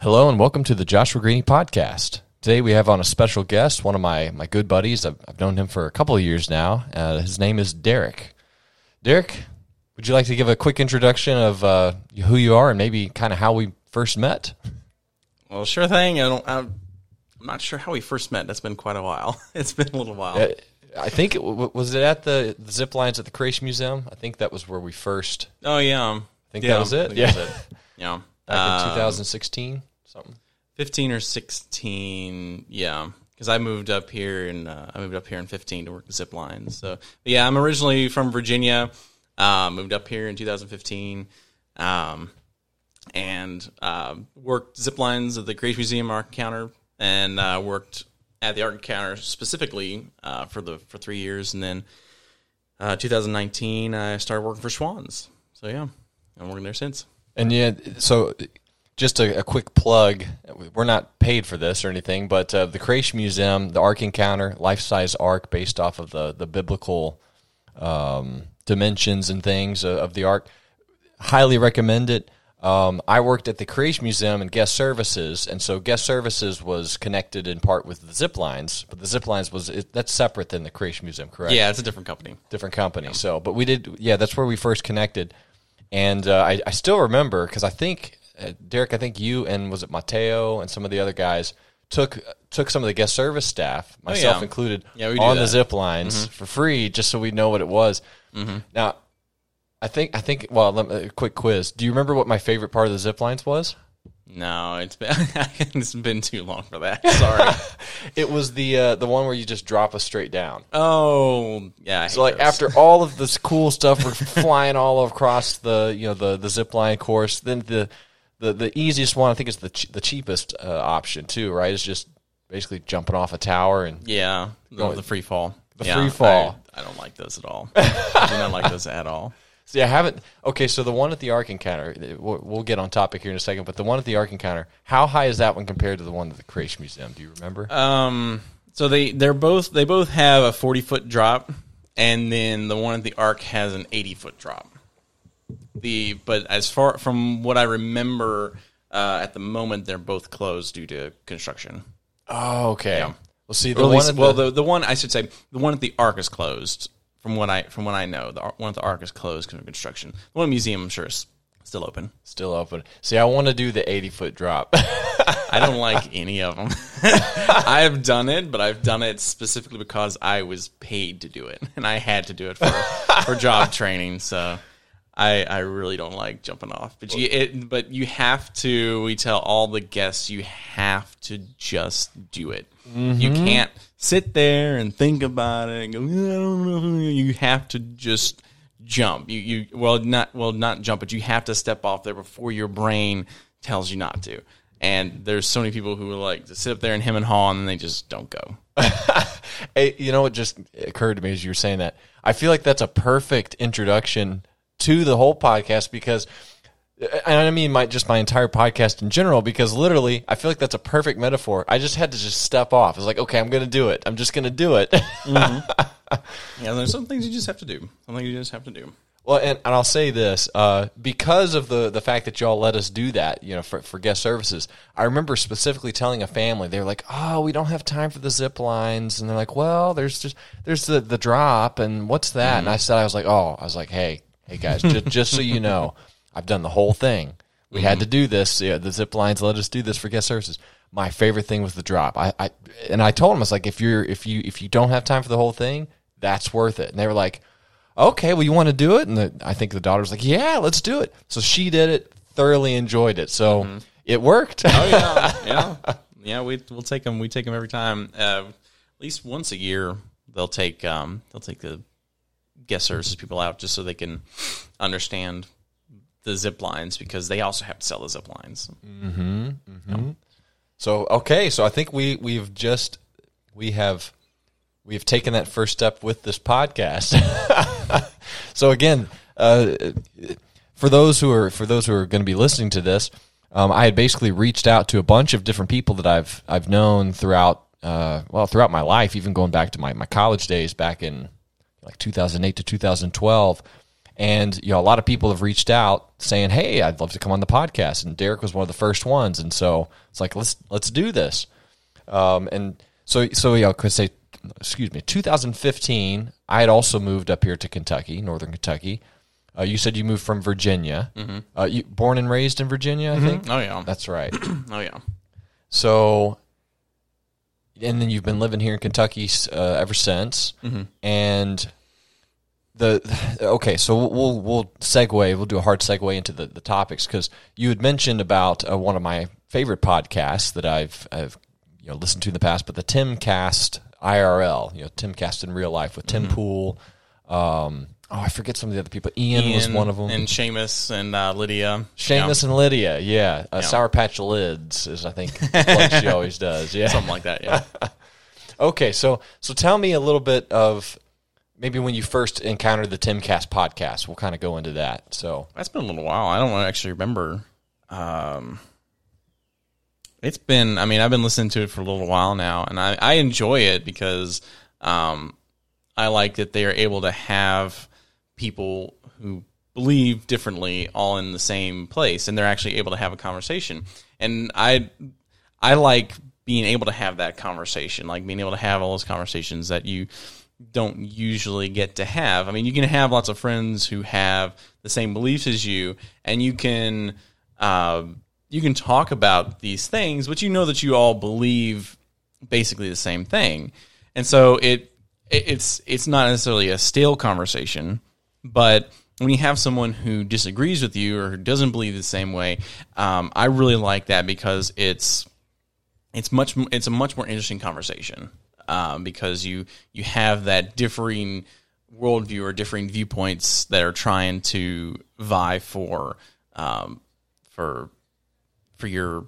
Hello and welcome to the Joshua Greaney podcast. Today we have on a special guest, one of my, my good buddies. I've, I've known him for a couple of years now. Uh, his name is Derrick. Derrick, would you like to give a quick introduction of uh, who you are and maybe kind of how we first met? Well, sure thing. I don't. I'm not sure how we first met. That's been quite a while. It's been a little while. Uh, I think it, w- was it at the, the zip lines at the Creation Museum. I think that was where we first. oh yeah. I think that was it? Yeah. Yeah. yeah. Back in Uh, 2016, something. 15 or 16. Yeah. Because I moved up here and uh, I moved up here in 15 to work the zip lines. So but yeah, I'm originally from Virginia. Uh, moved up here in 2015. Um, and uh, worked zip lines at the Creation Museum Ark Encounter, and uh, worked at the Ark Encounter specifically uh, for the for three years, and then uh, 2019 I started working for Schwan's. So yeah, I'm working there since. And yeah, so just a, a quick plug. We're not paid for this or anything, but uh, the Creation Museum, the Ark Encounter, life size ark based off of the the biblical um, dimensions and things of, of the ark. Highly recommend it. Um, I worked at the Creation Museum and guest services, and so guest services was connected in part with the zip lines, but the zip lines was it, that's separate than the Creation Museum, correct? Yeah, it's a different company. different company. So, but we did, yeah, that's where we first connected. And uh, I, I still remember because I think uh, Derrick, I think you and was it Mateo and some of the other guys took took some of the guest service staff, myself yeah. included, Yeah, on the zip lines for free, just so we know what it was. Now, I think I think well, let me, a quick quiz. Do you remember what my favorite part of the zip lines was? No, it's been it's been too long for that. Sorry. It was the uh, the one where you just drop us straight down. oh yeah. So like those. after all of this cool stuff, we're flying all across the you know the the zip line course. Then the the the easiest one I think is the ch- the cheapest uh, option too. Right? Is just basically jumping off a tower and yeah, the, the free fall. The Yeah, free fall. I, I don't like those at all. I do not like those at all. see. I haven't. Okay, so the one at the Ark Encounter, we'll, we'll get on topic here in a second. But the one at the Ark Encounter, how high is that one compared to the one at the Creation Museum? Do you remember? Um, so they they're both they both have a forty foot drop, and then the one at the Ark has an eighty foot drop. The but as far from what I remember, uh, at the moment they're both closed due to construction. oh, okay. Well, see the one least- well, the, the the one I should say the one at the Ark is closed. From what I from what I know, the one at the Ark is closed because of construction. The one at the museum, I'm sure, is still open. still open. See, I want to do the eighty foot drop. I don't like any of them. I have done it, but I've done it specifically because I was paid to do it, and I had to do it for for job training. So I I really don't like jumping off. But you it, but you have to. We tell all the guests you have to just do it. You mm-hmm. can't sit there and think about it and go. "I don't know." You have to just jump. You you well not well not jump, but you have to step off there before your brain tells you not to. And there's so many people who are like to sit up there and hem and haw, and they just don't go. You know what just occurred to me as you were saying that? I feel like that's a perfect introduction to the whole podcast because, and I mean my just my entire podcast in general because literally I feel like that's a perfect metaphor. I just had to just step off. It's like okay, I'm going to do it. I'm just going to do it. Yeah, there's some things you just have to do. Something you just have to do. Well, and, and I'll say this uh, because of the the fact that y'all let us do that, you know, for, for guest services. I remember specifically telling a family they were like, "Oh, we don't have time for the zip lines," and they're like, "Well, there's just there's the the drop, and what's that?" And I said, "I was like, oh, I was like, hey, hey guys, just, just so you know, I've done the whole thing. We had to do this. Yeah, the zip lines let us do this for guest services." My favorite thing was the drop. I, I and I told them I was like, if you're if you if you don't have time for the whole thing, that's worth it. And they were like, okay, well, you want to do it? And the, I think the daughter was like, yeah, let's do it. So she did it, thoroughly enjoyed it. So it worked. Oh yeah, yeah, yeah. We we'll take them. We take them every time. Uh, at least once a year, they'll take um they'll take the guest services people out just so they can understand the zip lines because they also have to sell the zip lines. so okay, so I think we we've just we have we have taken that first step with this podcast. so again, uh, for those who are for those who are going to be listening to this, um, I had basically reached out to a bunch of different people that I've I've known throughout uh, well throughout my life, even going back to my, my college days back in like 2008 to 2012. And you know, a lot of people have reached out saying, "Hey, I'd love to come on the podcast." And Derrick was one of the first ones, and so it's like, let's let's do this. Um, and so so yeah, I could say, excuse me, 2015. I had also moved up here to Kentucky, Northern Kentucky. Uh, you said you moved from Virginia. Uh, you born and raised in Virginia, I think. Oh yeah. That's right. Oh yeah. So, and then you've been living here in Kentucky uh, ever since. And the okay, so we'll we'll, segue. We'll do a hard segue into the, the topics because you had mentioned about uh, one of my favorite podcasts that I've I've you know listened to in the past, but the Timcast IRL, you know Timcast in real life with Tim Pool. Um, oh, I forget some of the other people. Ian, was one of them. And Seamus and uh, Lydia. Seamus and Lydia, yeah. Uh, Sour Patch Lyds is, I think, what she always does. Yeah. Yeah. Something like that. Yeah. Okay, so so tell me a little bit of maybe when you first encountered the Timcast podcast. We'll kind of go into that. So That's been a little while. I don't actually remember. Um, it's been. I mean, I've been listening to it for a little while now, and I, I enjoy it because um, I like that they are able to have people who believe differently all in the same place, and they're actually able to have a conversation. And I, I like being able to have that conversation, like being able to have all those conversations that you don't usually get to have. I mean, you can have lots of friends who have the same beliefs as you, and you can uh, you can talk about these things, but you know that you all believe basically the same thing, and so it, it it's it's not necessarily a stale conversation, but when you have someone who disagrees with you or who doesn't believe the same way, um, I really like that because it's it's much it's a much more interesting conversation um, because you you have that differing worldview or differing viewpoints that are trying to vie for um, for for your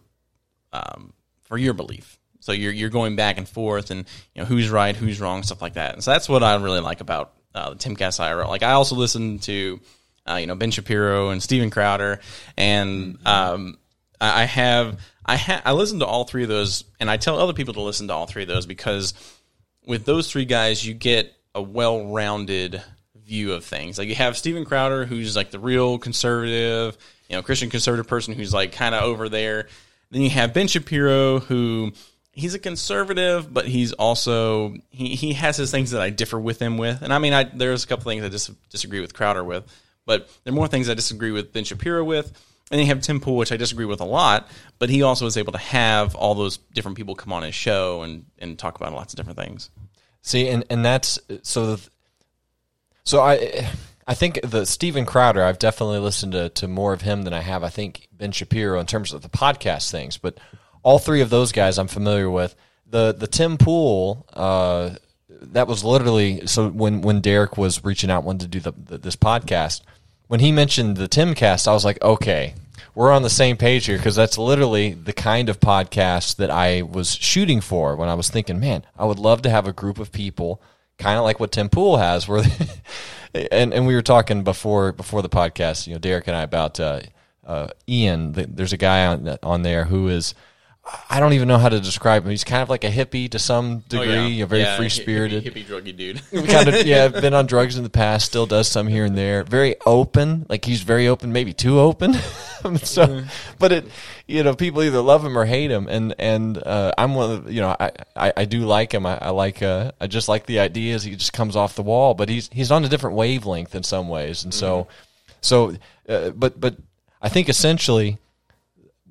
um, for your belief. So you're you're going back and forth, and you know who's right, who's wrong, stuff like that. And so that's what I really like about uh, the IRL. Like I also listen to uh, you know Ben Shapiro and Steven Crowder, and um, I have I ha- I listen to all three of those, and I tell other people to listen to all three of those because with those three guys, you get a well-rounded view of things. Like you have Steven Crowder, who's like the real conservative, you know, Christian conservative person who's like kind of over there. Then you have Ben Shapiro, who he's a conservative, but he's also he, he has his things that I differ with him with. And I mean, I there's a couple things I dis- disagree with Crowder with, but there are more things I disagree with Ben Shapiro with. And you have Tim Pool, which I disagree with a lot, but he also is able to have all those different people come on his show and, and talk about lots of different things. see, and and that's so. The, so I I think the Steven Crowder. I've definitely listened to to more of him than I have. I think Ben Shapiro in terms of the podcast things, but all three of those guys I'm familiar with. The the Tim Pool. Uh, that was literally so when when Derrick was reaching out wanted to do the, the this podcast when he mentioned the Timcast I was like okay we're on the same page here because that's literally the kind of podcast that I was shooting for when I was thinking man I would love to have a group of people kind of like what Tim Pool has where and and we were talking before before the podcast you know Derrick and I about uh, uh, Ian. There's a guy on on there who is I don't even know how to describe him. He's kind of like a hippie to some degree, you know, very free spirited. hippie, hippie druggy dude. kind of, yeah, been on drugs in the past, still does some here and there. Very open, like he's very open, maybe too open. so, but it, you know, people either love him or hate him, and and uh, I'm one of, the, you know, I, I, I do like him. I, I like, uh, I just like the ideas. He just comes off the wall, but he's he's on a different wavelength in some ways, and so, so, uh, but but I think essentially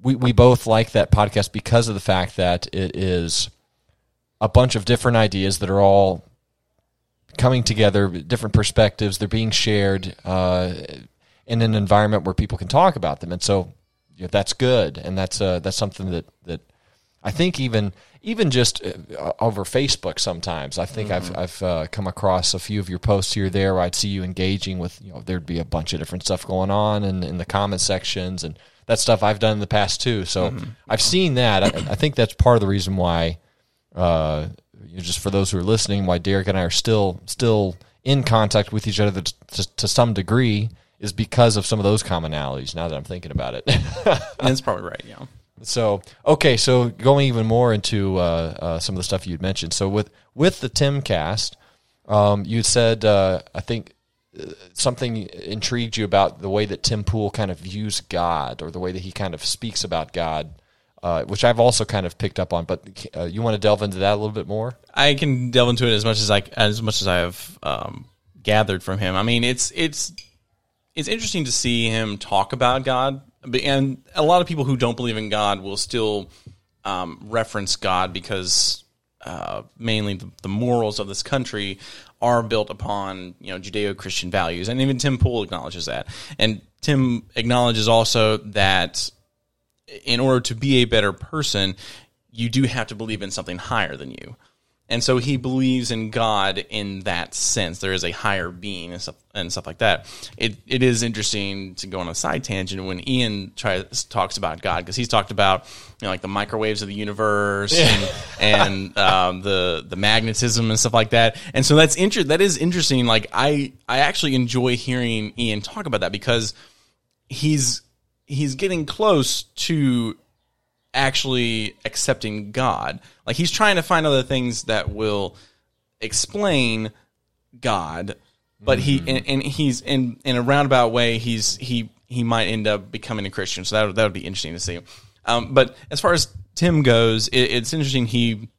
we, we both like that podcast because of the fact that it is a bunch of different ideas that are all coming together, different perspectives. They're being shared uh, in an environment where people can talk about them, and so you know, that's good, and that's uh, that's something that that I think even even just uh, over Facebook sometimes I think I've I've uh, come across a few of your posts here there where I'd see you engaging with you know there'd be a bunch of different stuff going on in, in the comment sections and that stuff I've done in the past too. So I've seen that. I, I think that's part of the reason why, uh, you know, just for those who are listening, why Derrick and I are still still in contact with each other to, to some degree is because of some of those commonalities. Now that I'm thinking about it. That's probably right. Yeah. So okay, so going even more into uh, uh, some of the stuff you'd mentioned. So with with the Timcast, um, you said uh, I think something intrigued you about the way that Tim Pool kind of views God or the way that he kind of speaks about God, uh, which I've also kind of picked up on. But uh, you want to delve into that a little bit more? I can delve into it as much as I as much as I have um, gathered from him. I mean, it's it's it's interesting to see him talk about God, and a lot of people who don't believe in God will still um, reference God because uh, mainly the, the, morals of this country are built upon you know Judeo-Christian values, and even Tim Pool acknowledges that. And Tim acknowledges also that in order to be a better person, you do have to believe in something higher than you. And so he believes in God in that sense. There is a higher being and stuff and stuff like that. It it is interesting to go on a side tangent when Ian tries talks about God because he's talked about you know like the microwaves of the universe yeah. and, and um, the the magnetism and stuff like that. And so that's inter- that is interesting. Like I I actually enjoy hearing Ian talk about that because he's he's getting close to actually accepting God. Like he's trying to find other things that will explain God, but mm-hmm. he and, and, he's in in a roundabout way he's he he might end up becoming a Christian. So that that would be interesting to see. Um, but as far as Tim goes, it, it's interesting. He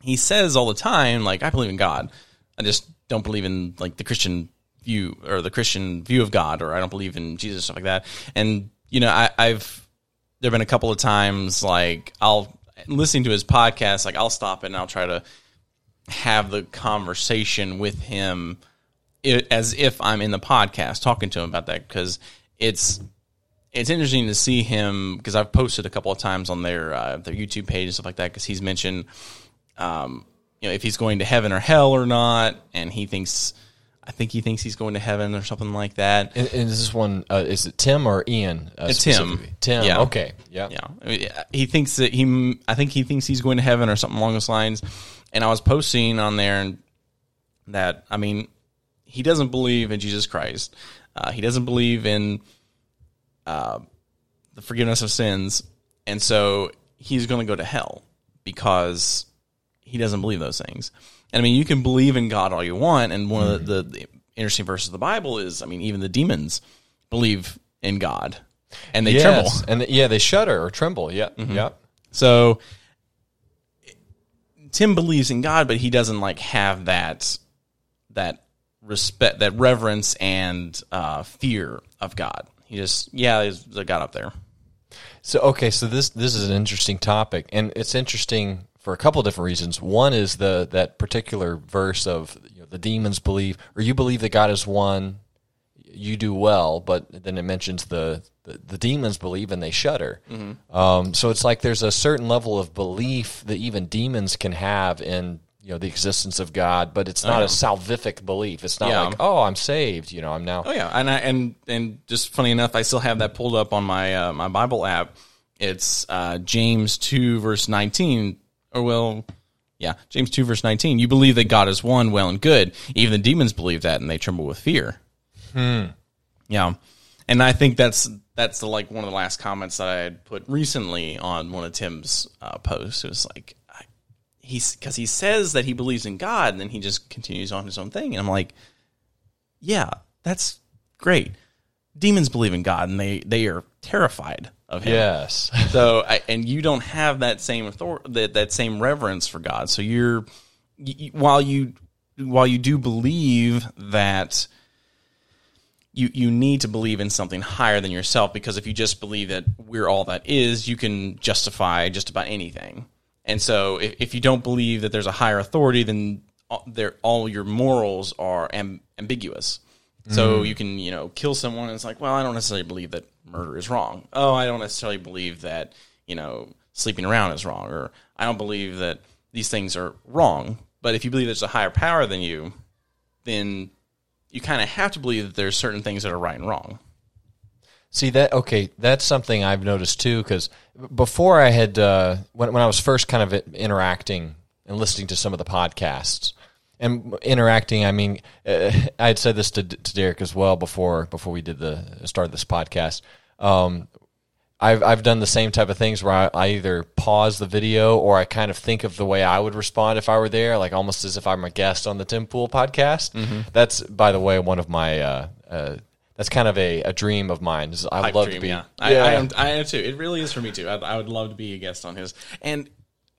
he says all the time like I believe in God. I just don't believe in like the Christian view or the Christian view of God, or I don't believe in Jesus stuff like that. And you know, I, I've there've been a couple of times like I'll listening to his podcast, like I'll stop it and I'll try to have the conversation with him as if I'm in the podcast talking to him about that because it's it's interesting to see him because I've posted a couple of times on their uh, their YouTube page and stuff like that because he's mentioned um, you know if he's going to heaven or hell or not and he thinks I think he thinks he's going to heaven or something like that. And, and is this one? Uh, is it Tim or Ian? Uh, it's Tim. Tim. Yeah. Okay. Yeah. Yeah. I mean, he thinks that he. I think he thinks he's going to heaven or something along those lines. And I was posting on there and that I mean, he doesn't believe in Jesus Christ. Uh, he doesn't believe in uh, the forgiveness of sins, and so he's going to go to hell because he doesn't believe those things. And I mean, you can believe in God all you want. And one mm of the, the, interesting verses of the Bible is, I mean, even the demons believe in God, and they yes. tremble, and yeah, they shudder or tremble. Yeah, mm-hmm. yeah. So Tim believes in God, but he doesn't like have that that respect, that reverence, and uh, fear of God. He just, yeah, there's a God up there. So okay, so this this is an interesting topic, and it's interesting for a couple different reasons. One is the that particular verse of you know, the demons believe, or you believe that God is one, you do well, but then it mentions the the, the demons believe and they shudder. Mm-hmm. Um, so it's like there's a certain level of belief that even demons can have in you know the existence of God, but it's not a salvific belief. It's not yeah. like oh I'm saved, you know I'm now. Oh yeah, and I, and and just funny enough, I still have that pulled up on my uh, my Bible app. It's uh, James two verse nineteen or well, yeah, James 2 verse 19. You believe that God is one, well and good. Even the demons believe that and they tremble with fear. Hmm. Yeah. And I think that's that's the, like one of the last comments that I had put recently on one of Tim's uh, posts. It was like I, he's because he says that he believes in God, and then he just continues on his own thing, and I'm like, yeah, that's great. Demons believe in God, and they they are terrified of him. Yes. so, I, and you don't have that same authority, that, that same reverence for God. So you're, you, while you, while you do believe that you, you need to believe in something higher than yourself, because if you just believe that we're all that is, you can justify just about anything. And so if, if you don't believe that there's a higher authority, then all your morals are amb- ambiguous. So mm. you can, you know, kill someone and it's like, well, I don't necessarily believe that murder is wrong. Oh, I don't necessarily believe that, you know, sleeping around is wrong or I don't believe that these things are wrong. But if you believe there's a higher power than you, then you kind of have to believe that there's certain things that are right and wrong. See that okay, that's something I've noticed too because before I had uh, when when I was first kind of interacting and listening to some of the podcasts, and interacting. I mean, uh, I had said this to, to Derrick as well before before we did the start of this podcast. Um, I've I've done the same type of things where I, I either pause the video or I kind of think of the way I would respond if I were there, like almost as if I'm a guest on the Tim Pool podcast. Mm-hmm. That's by the way one of my. Uh, uh, that's kind of a, a dream of mine. is I would love dream, to be. yeah. I, I, am, I am too. It really is for me too. I, I would love to be a guest on his. And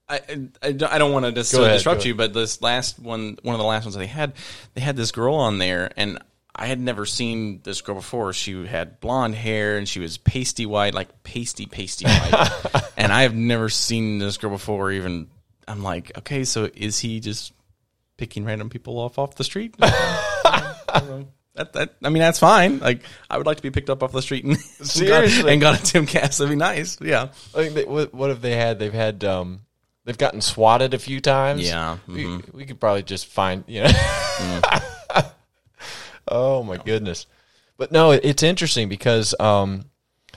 I, I, don't- I don't want to necessarily ahead, disrupt you, but this last one, one of the last ones that they had, they had this girl on there, and I had never seen this girl before. She had blonde hair and she was pasty white, like pasty, pasty white. and I have never seen this girl before. Even I'm like, okay, so is he just picking random people off off the street? That, that, I mean, that's fine. Like, I would like to be picked up off the street and Seriously? got, and got a Timcast. That'd be nice. Yeah. I think they, what, what have they had? They've had um, they've gotten swatted a few times. Yeah, we, Mm-hmm. we could probably just find you know. oh my goodness, but no, it, it's interesting because um,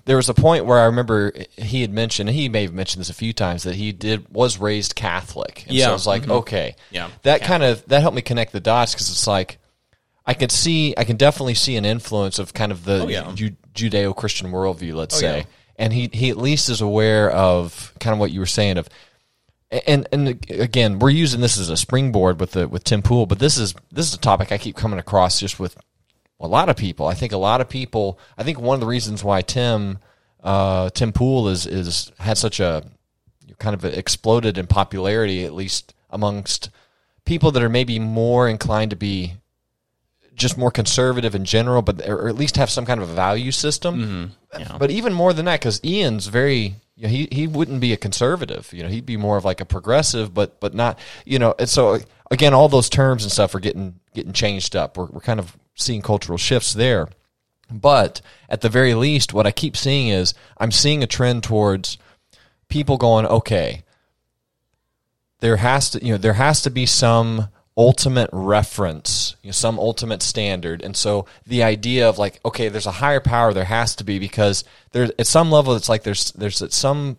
there was a point where I remember he had mentioned he may have mentioned this a few times that he did was raised Catholic. And so Yeah, I was like, okay, Mm-hmm. Yeah. that kind of that helped me connect the dots because it's like. I can see, I can definitely see an influence of kind of the Oh, yeah. Ju- Judeo-Christian worldview, let's Oh, say, yeah. and he he at least is aware of kind of what you were saying of, and and again, we're using this as a springboard with the with Tim Pool, but this is this is a topic I keep coming across just with a lot of people. I think a lot of people. I think one of the reasons why Tim uh, Tim Pool is is had such a kind of exploded in popularity, at least amongst people that are maybe more inclined to be just more conservative in general, but or at least have some kind of a value system. Yeah. But even more than that, because Ian's very, you know, he he wouldn't be a conservative. You know, he'd be more of like a progressive, but but not, you know. And so again, all those terms and stuff are getting getting changed up. We're we're kind of seeing cultural shifts there. But at the very least, what I keep seeing is I'm seeing a trend towards people going, okay, there has to you know there has to be some ultimate reference you know, some ultimate standard. And so the idea of like okay there's a higher power there has to be because there's at some level it's like there's there's some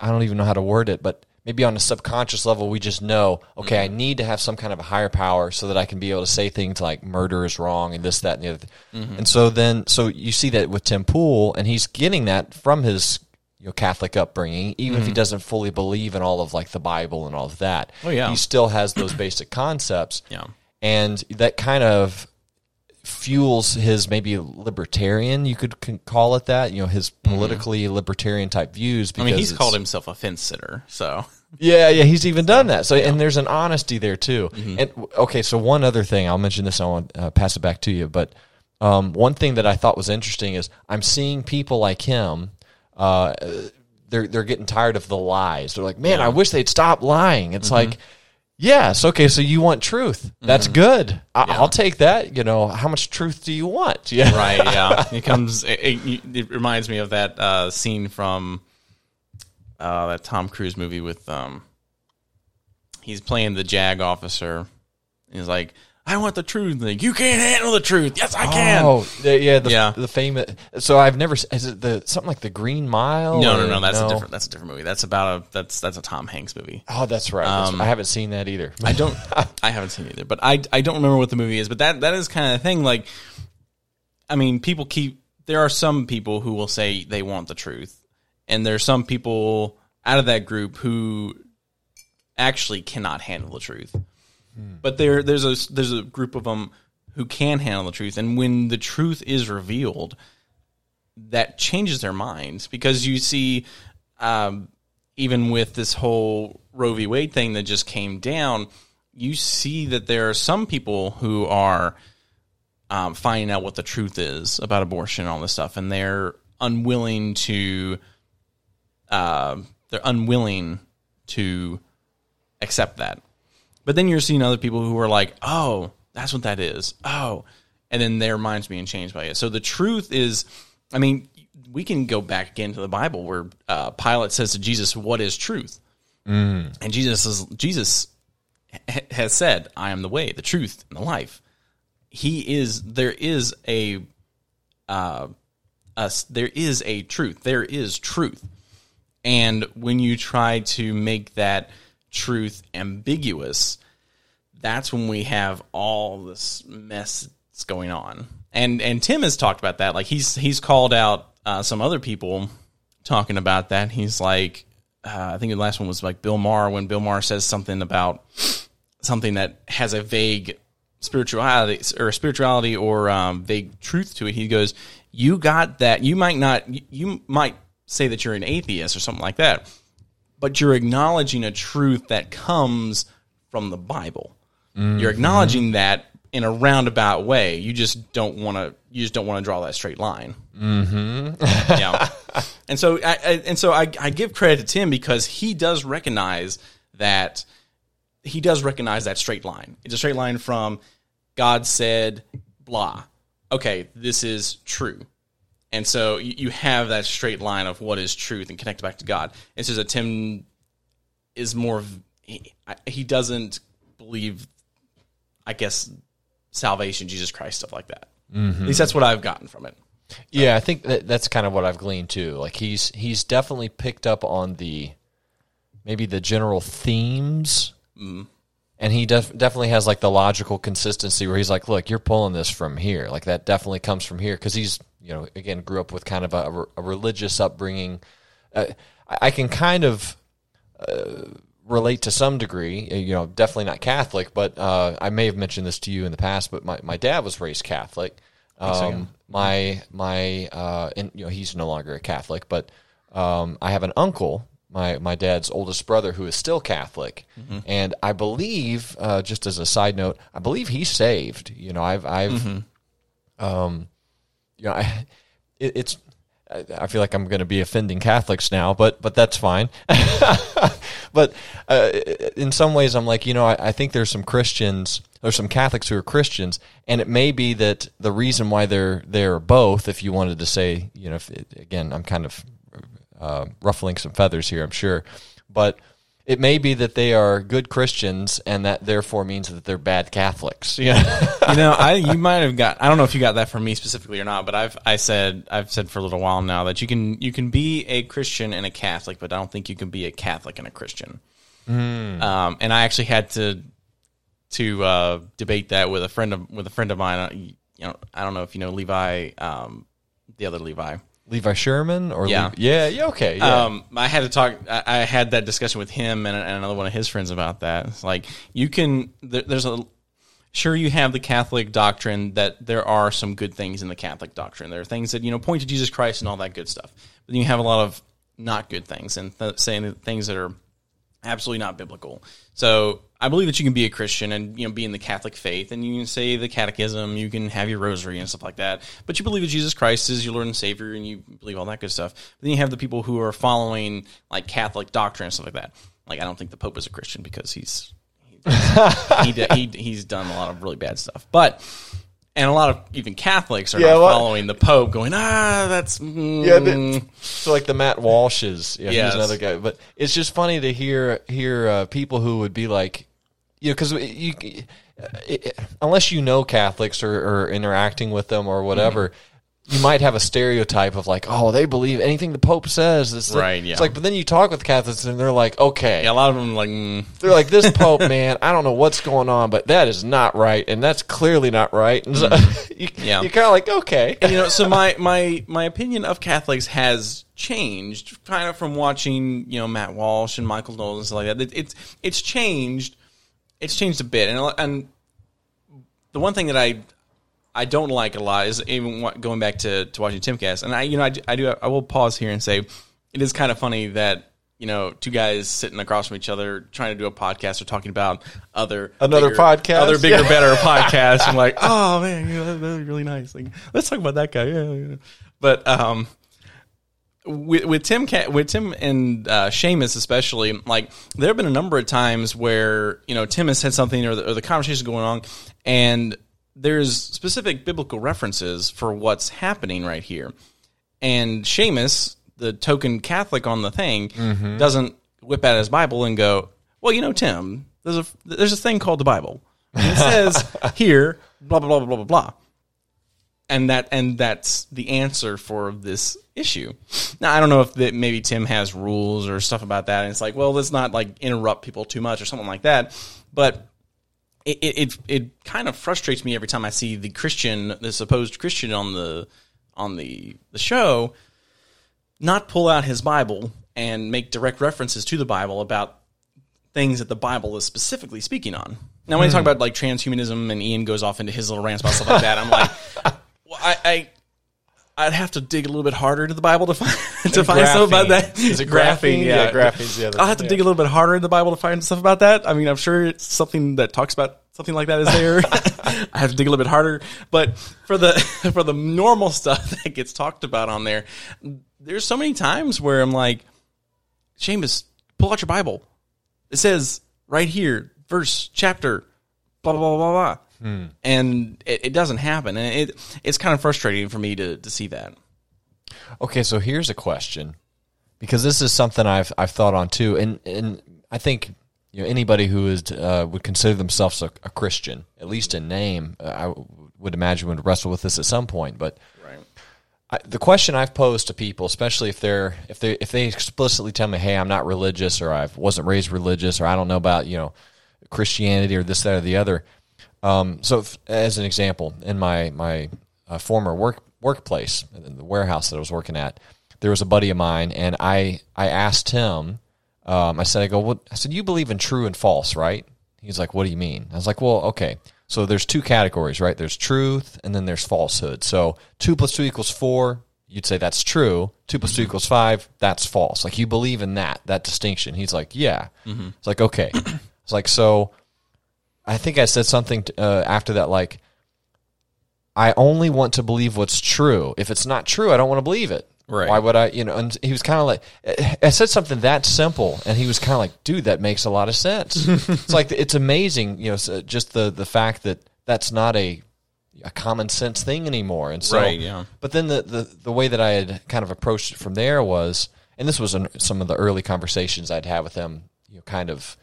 i don't even know how to word it but maybe on a subconscious level we just know okay i mm-hmm. need to have some kind of a higher power so that i can be able to say things like murder is wrong and this that and the other. Thing. and so then so you see that with tim pool and he's getting that from his you know catholic upbringing even if he doesn't fully believe in all of like the bible and all of that Oh, yeah. he still has those basic concepts Yeah. and that kind of fuels his maybe libertarian you could call it that you know his politically libertarian type views Mm-hmm. I mean, he's called himself a fence sitter. So, yeah, yeah, he's even done that. So, and there's an honesty there too. Mm-hmm. And okay, so one other thing, I'll mention this. I want to uh, pass it back to you. But um, one thing that I thought was interesting is I'm seeing people like him. Uh, they're they're getting tired of the lies. They're like, man, I wish they'd stop lying. It's Mm-hmm. like. Yes. Okay. So you want truth? That's good. I- I'll take that. You know, how much truth do you want? Yeah. right. Yeah. It comes, it, it, it reminds me of that uh, scene from uh, that Tom Cruise movie with, um, he's playing the JAG officer. He's like, I want the truth. You can't handle the truth. Yes, I can. Oh, the, yeah, the, Yeah. the famous. So I've never. Is it the something like the Green Mile? No, no, no. That's a different. That's a different movie. That's about a. That's that's a Tom Hanks movie. Oh, that's right. That's- I haven't seen that either. Um, I don't. I haven't seen it either, but I I don't remember what the movie is. But that that is kind of the thing. Like, I mean, people keep. There are some people who will say they want the truth, and there are some people out of that group who actually cannot handle the truth. But there there's a there's a group of them who can handle the truth, and when the truth is revealed, that changes their minds because you see. Um, even with this whole Roe v. Wade thing that just came down, you see that there are some people who are um, finding out what the truth is about abortion and all this stuff, and they're unwilling to. Uh, they're unwilling to accept that. But then you're seeing other people who are like, "Oh, that's what that is." Oh, and then their minds being changed by it. So the truth is, I mean, we can go back again to the Bible where uh, Pilate says to Jesus, "What is truth?" And Jesus is Jesus has said, "I am the way, the truth, and the life." He is. There is a, uh, us. There is a truth. There is truth. And when you try to make that truth ambiguous, that's when we have all this mess that's going on. And and Tim has talked about that. Like he's he's called out uh, some other people talking about that. He's like, uh, I think the last one was like Bill Maher when Bill Maher says something about something that has a vague spirituality or spirituality or um, vague truth to it. He goes, "You got that? You might not. You might say that you're an atheist or something like that, but you're acknowledging a truth that comes from the Bible. You're acknowledging that." In a roundabout way, you just don't want to. You just don't want to draw that straight line. Mm-hmm. yeah, and so I, I and so I, I give credit to Tim because he does recognize that he does recognize that straight line. It's a straight line from God said blah. Okay, this is true. And so you you have that straight line of what is truth and connect back to God. It's just that Tim is more of he, he doesn't believe I guess salvation, Jesus Christ, stuff like that. At least mm-hmm. that's what I've gotten from it. Yeah, I think that that's kind of what I've gleaned too. Like he's he's definitely picked up on the maybe the general themes, mm-hmm. and he def- definitely has like the logical consistency where he's like, "Look, you're pulling this from here. Like that definitely comes from here." Because he's you know again grew up with kind of a, a religious upbringing. Uh, I, can kind of relate to some degree. uh, You know, definitely not Catholic, but uh, I may have mentioned this to you in the past. But my, my dad was raised Catholic. Um, my my uh, and you know he's no longer a Catholic, but um, I have an uncle, my my dad's oldest brother, who is still Catholic, and I believe, uh, just as a side note, I believe he's saved. You know, I've I've um, you know, I, it, it's. I feel like I'm going to be offending Catholics now, but but that's fine. but uh, in some ways, I'm like, you know, I, I think there's some Christians, there's some Catholics who are Christians, and it may be that the reason why they're they're both, if you wanted to say, you know, if again, I'm kind of uh, ruffling some feathers here, I'm sure, but it may be that they are good Christians, and that therefore means that they're bad Catholics. Yeah. you know, I you might have got. I don't know if you got that from me specifically or not, but I've I said I've said for a little while now that you can you can be a Christian and a Catholic, but I don't think you can be a Catholic and a Christian. Um, and I actually had to to uh, debate that with a friend of with a friend of mine. Uh, You know, I don't know if you know Levi, um, the other Levi. Levi Sherman or Yeah. Levi- yeah, yeah, okay, yeah. Um, I had to talk. I, I had that discussion with him and, and another one of his friends about that. It's like you can. There, there's a sure you have the Catholic doctrine that there are some good things in the Catholic doctrine. There are things that you know point to Jesus Christ and all that good stuff. But then you have a lot of not good things and th- saying things that are absolutely not biblical. So I believe that you can be a Christian and you know be in the Catholic faith and you can say the Catechism, you can have your rosary and stuff like that. But you believe that Jesus Christ is your Lord and Savior and you believe all that good stuff. But then you have the people who are following like Catholic doctrine and stuff like that. Like I don't think the Pope is a Christian because he's he, he, he he's done a lot of really bad stuff. But and a lot of even Catholics are Yeah, not following the Pope, going ah that's mm, Yeah, the- so like the Matt Walshes, yeah, Yes. he's another guy. But it's just funny to hear hear uh, people who would be like, you know, because you, uh, it, unless you know Catholics or, or interacting with them or whatever. You might have a stereotype of like, oh, they believe anything the Pope says. It's like- Right, yeah. It's like, but then you talk with Catholics and they're like, okay, yeah, a lot of them like mm, they're like this Pope man. I don't know what's going on, but that is not right, and that's clearly not right. And so, you, Yeah. you're kind of like, okay, and, you know, so my my my opinion of Catholics has changed kind of from watching you know Matt Walsh and Michael Knowles and stuff like that. It, it's it's changed, it's changed a bit, and and the one thing that I I don't like a lot is even going back to to watching Timcast, and I you know I, do- I do I will pause here and say it is kind of funny that. You know, two guys sitting across from each other trying to do a podcast or talking about other Another bigger- podcast? other bigger, Yeah. better podcast. I'm like, oh man, you know, that, was really nice. Like, let's talk about that guy. Yeah, yeah. But um, with, with Tim, with Tim and uh, Seamus especially, like there have been a number of times where you know Tim has said something or the, or the conversation is going on, and there's specific biblical references for what's happening right here, and Seamus, the token Catholic on the thing, mm-hmm. doesn't whip out his Bible and go, well, you know, Tim, there's a there's a thing called the Bible. And it says here, blah blah blah blah blah blah and that and that's the answer for this issue. Now I don't know if that maybe Tim has rules or stuff about that, and it's like, well, let's not like interrupt people too much or something like that. But it it it, kind of frustrates me every time I see the Christian, the supposed Christian on the on the the show not pull out his Bible and make direct references to the Bible about things that the Bible is specifically speaking on. Now, when you talk hmm. about like transhumanism and Ian goes off into his little rants about stuff like that, I'm like, well, I, I I'd have to dig a little bit harder into the Bible to find to find stuff about that. Is it graphene? Yeah, Yeah, graphene's the other I'll have to dig a little bit harder in the Bible to find stuff about that. I mean, I'm sure it's something that talks about something like that is there. I have to dig a little bit harder, but for the for the normal stuff that gets talked about on there, there's so many times where I'm like, Seamus, pull out your Bible. It says right here, verse, chapter, blah blah blah blah blah. And it, it doesn't happen, and it it's kind of frustrating for me to to see that. Okay, so here's a question, because this is something I've I've thought on too, and and I think you know anybody who is uh, would consider themselves a, a Christian, at least in name, uh, I would imagine would wrestle with this at some point. But Right. I, the question I've posed to people, especially if they're if they if they explicitly tell me, "Hey, I'm not religious," or "I wasn't raised religious," or "I don't know about you know Christianity," or this, that, or the other. Um, so, if, as an example, in my my uh, former work workplace, in the warehouse that I was working at, there was a buddy of mine, and I I asked him. Um, I said, I go, what? I said, you believe in true and false, right? He's like, what do you mean? I was like, well, okay. So there's two categories, right? There's truth, and then there's falsehood. So two plus two equals four. You'd say that's true. Two plus two equals five. That's false. Like you believe in that that distinction. He's like, yeah. It's like okay. It's like so. I think I said something to, uh, after that, like, I only want to believe what's true. If it's not true, I don't want to believe it. Right. Why would I? You know. And he was kind of like, I said something that simple, and he was kind of like, "Dude, that makes a lot of sense." it's like it's amazing, you know, just the the fact that that's not a a common sense thing anymore. And so, Right, yeah. But then the, the the way that I had kind of approached it from there was, and this was in some of the early conversations I'd had with him, you know, kind of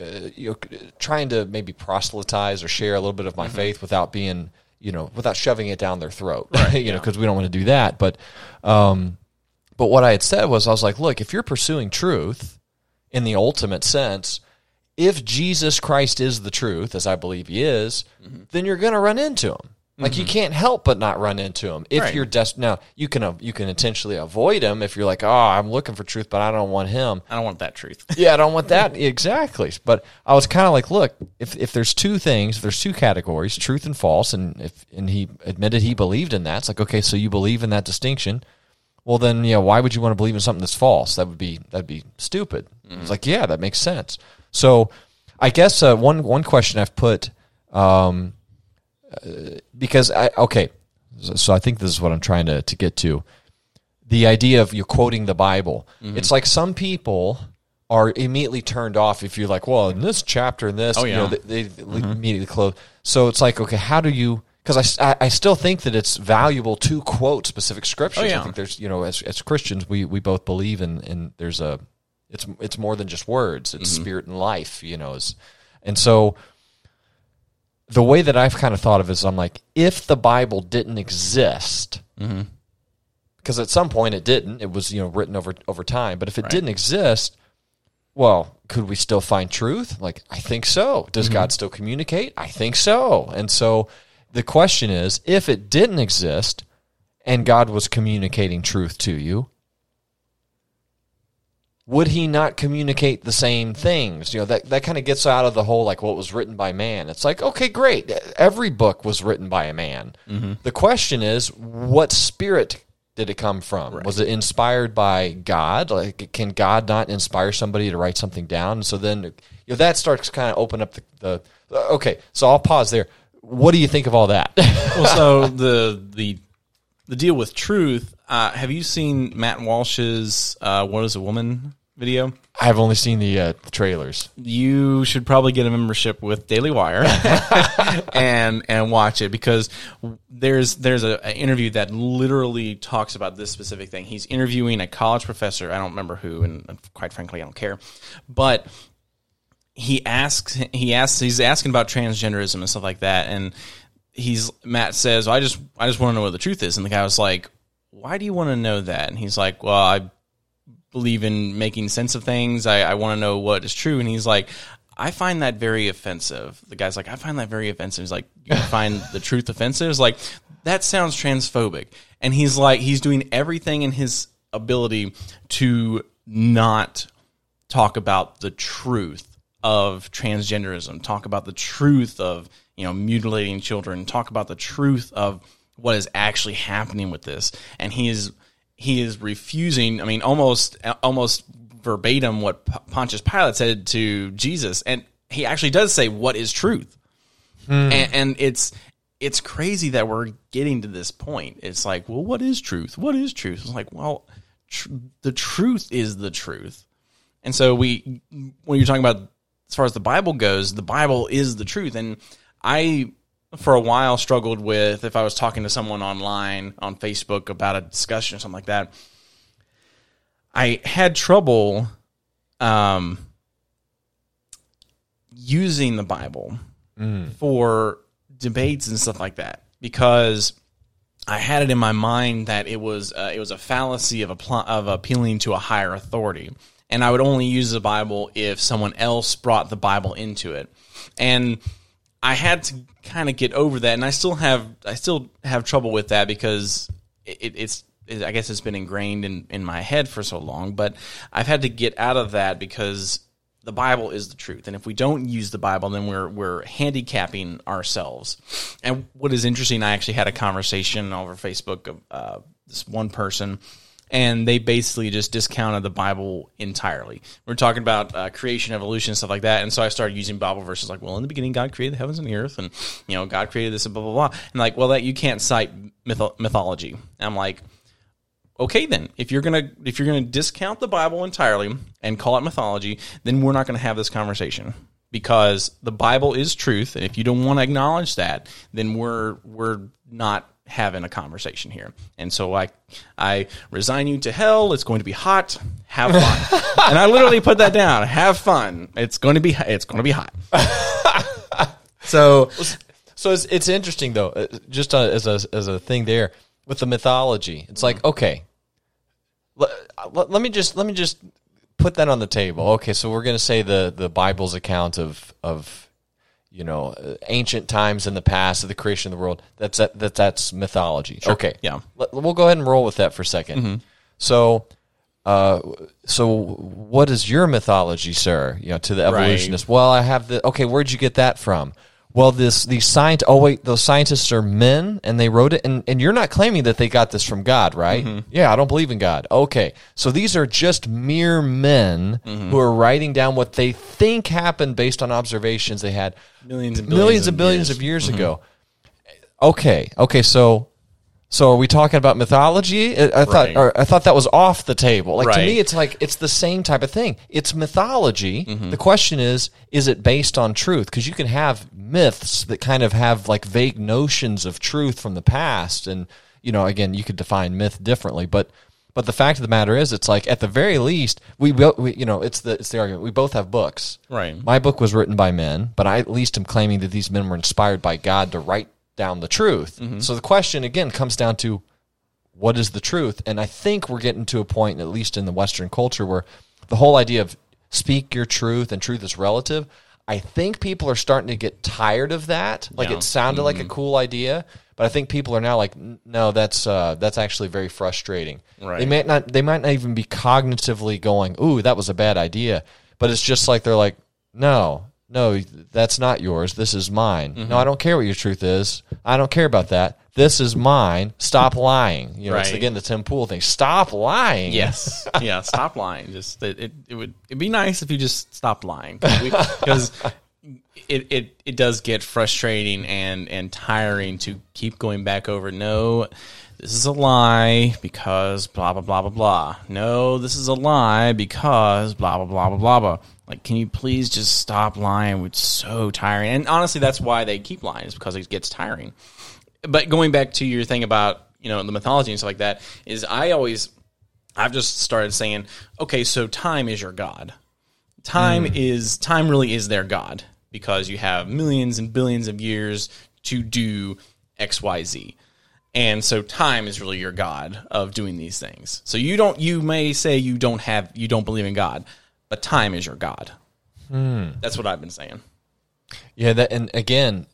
uh, you know, trying to maybe proselytize or share a little bit of my faith without being, you know, without shoving it down their throat, you know, because we don't want to do that. But, um, but what I had said was, I was like, look, if you're pursuing truth in the ultimate sense, if Jesus Christ is the truth, as I believe he is, then you're going to run into him. Like you can't help but not run into him if Right. you're des- now you can uh, you can intentionally avoid him if you're like oh I'm looking for truth but I don't want him I don't want that truth. yeah, I don't want that exactly. But I was kind of like, look, if if there's two things, if there's two categories, truth and false, and if and he admitted he believed in that, it's like, okay, so you believe in that distinction. Well, then, yeah, why would you want to believe in something that's false? That would be that'd be stupid. It's like, yeah, that makes sense. So, I guess uh, one one question I've put, um, uh, because I okay, so, so I think this is what I'm trying to to get to the idea of you quoting the Bible. Mm-hmm. It's like some people are immediately turned off if you're like, well, in this chapter and this, Oh, you know, yeah. they, they immediately close. So it's like, okay, how do you? Because I, I still think that it's valuable to quote specific scriptures. Oh, yeah. I think there's, you know, as, as Christians, we, we both believe in, in there's a, it's it's more than just words. It's Mm-hmm. spirit and life, you know. Is, and so the way that I've kind of thought of it is, I'm like, if the Bible didn't exist, Mm-hmm. because at some point it didn't. It was you know written over over time. But if it didn't exist, well, could we still find truth? Like I think so. Does God still communicate? I think so. And so the question is, if it didn't exist and God was communicating truth to you, would he not communicate the same things? You know, that, that kind of gets out of the whole like what was written by man. It's like, okay, great. Every book was written by a man. Mm-hmm. The question is, what spirit did it come from? Was it inspired by God? Like, can God not inspire somebody to write something down? So then, you know, that starts kind of open up the, the. Okay, so I'll pause there. What do you think of all that? well, so the the the deal with truth. Uh, have you seen Matt Walsh's uh, "What Is a Woman" video? I've only seen the, uh, the trailers. You should probably get a membership with Daily Wire and and watch it because there's there's a, an interview that literally talks about this specific thing. He's interviewing a college professor. I don't remember who, and quite frankly, I don't care. But he asks he asks he's asking about transgenderism and stuff like that and he's Matt says I just I just want to know what the truth is. And the guy was like why do you want to know that? And he's like well I believe in making sense of things. I, I want to know what is true. And he's like I find that very offensive. The guy's like I find that very offensive. He's like you find the truth offensive? It's like that sounds transphobic. And he's like he's doing everything in his ability to not talk about the truth of transgenderism, talk about the truth of you know mutilating children, talk about the truth of what is actually happening with this, and he is he is refusing. I mean, almost almost verbatim what Pontius Pilate said to Jesus, and he actually does say, "What is truth?" Hmm. And, and it's it's crazy that we're getting to this point. It's like, well, what is truth? What is truth? It's like, well, tr- the truth is the truth. And so we, when you're talking about as far as the Bible goes, the Bible is the truth. And I, for a while, struggled with if I was talking to someone online on Facebook about a discussion or something like that. I had trouble um, using the Bible for debates and stuff like that because I had it in my mind that it was uh, it was a fallacy of appl- of appealing to a higher authority, and I would only use the Bible if someone else brought the Bible into it, and I had to kind of get over that, and I still have I still have trouble with that because it, it's it, I guess it's been ingrained in in my head for so long, but I've had to get out of that because the Bible is the truth, and if we don't use the Bible, then we're we're handicapping ourselves. And what is interesting, I actually had a conversation over Facebook of uh, this one person, and they basically just discounted the Bible entirely. We're talking about uh, creation, evolution, stuff like that, and so I started using Bible verses like, "Well, in the beginning, God created the heavens and the earth, and you know, God created this, and blah blah blah." And like, well, that you can't cite mytho- mythology. And I'm like, okay then if you're gonna if you're gonna discount the bible entirely and call it mythology then we're not gonna have this conversation because the bible is truth and if you don't want to acknowledge that then we're we're not having a conversation here. And so i i resign you to hell. It's going to be hot. Have fun. And i literally put that down. Have fun. It's going to be it's going to be hot. So So it's, it's interesting though, uh, just uh, as a as a thing there with the mythology. It's like okay, let, let, let me just let me just put that on the table. Okay, so we're going to say the the Bible's account of of you know uh, ancient times in the past of the creation of the world. That's that, that that's mythology. Okay, Yeah. Let, we'll go ahead and roll with that for a 2nd So. Uh, so what is your mythology, sir? You know, to the evolutionist. Well, I have the. Okay, where'd you get that from? Well, this these science. Oh wait, those scientists are men, and they wrote it. And and you're not claiming that they got this from God, right? Mm-hmm. Yeah, I don't believe in God. Okay, so these are just mere men mm-hmm. who are writing down what they think happened based on observations they had millions and millions and billions of years mm-hmm. ago. Okay, okay, so so are we talking about mythology? I, I thought Right. or I thought that was off the table. Like to me, it's like it's the same type of thing. It's mythology. Mm-hmm. The question is, is it based on truth? Because you can have myths that kind of have like vague notions of truth from the past, and you know, again, you could define myth differently, but. But the fact of the matter is, it's like at the very least, we, bo- we you know, it's the it's the argument. We both have books, Right. my book was written by men, but I at least am claiming that these men were inspired by God to write down the truth. So the question again comes down to what is the truth? And I think we're getting to a point, at least in the Western culture, where the whole idea of speak your truth and truth is relative. I think people are starting to get tired of that. Like Yeah. it sounded like a cool idea, but I think people are now like, no, that's uh, that's actually very frustrating. Right. They might not they might not even be cognitively going, ooh, that was a bad idea. But it's just like they're like, no, no, that's not yours. This is mine. Mm-hmm. No, I don't care what your truth is. I don't care about that. This is mine. Stop lying. You know, it's Right. again the Tim Pool thing. Stop lying. Yes. yeah. Stop lying. Just it, it, it would it'd be nice if you just stopped lying because it, it it does get frustrating and and tiring to keep going back over. No, this is a lie because blah blah blah blah blah. No, this is a lie because blah blah blah blah blah blah. Like, can you please just stop lying? It's so tiring. And honestly, that's why they keep lying is because it gets tiring but going back to your thing about you know the mythology and stuff like that is I always I've just started saying okay so time is your god time hmm. is time really is their god because you have millions and billions of years to do X Y Z and so time is really your god of doing these things. So you don't you may say you don't have you don't believe in God but time is your god. That's what I've been saying. Yeah, that and again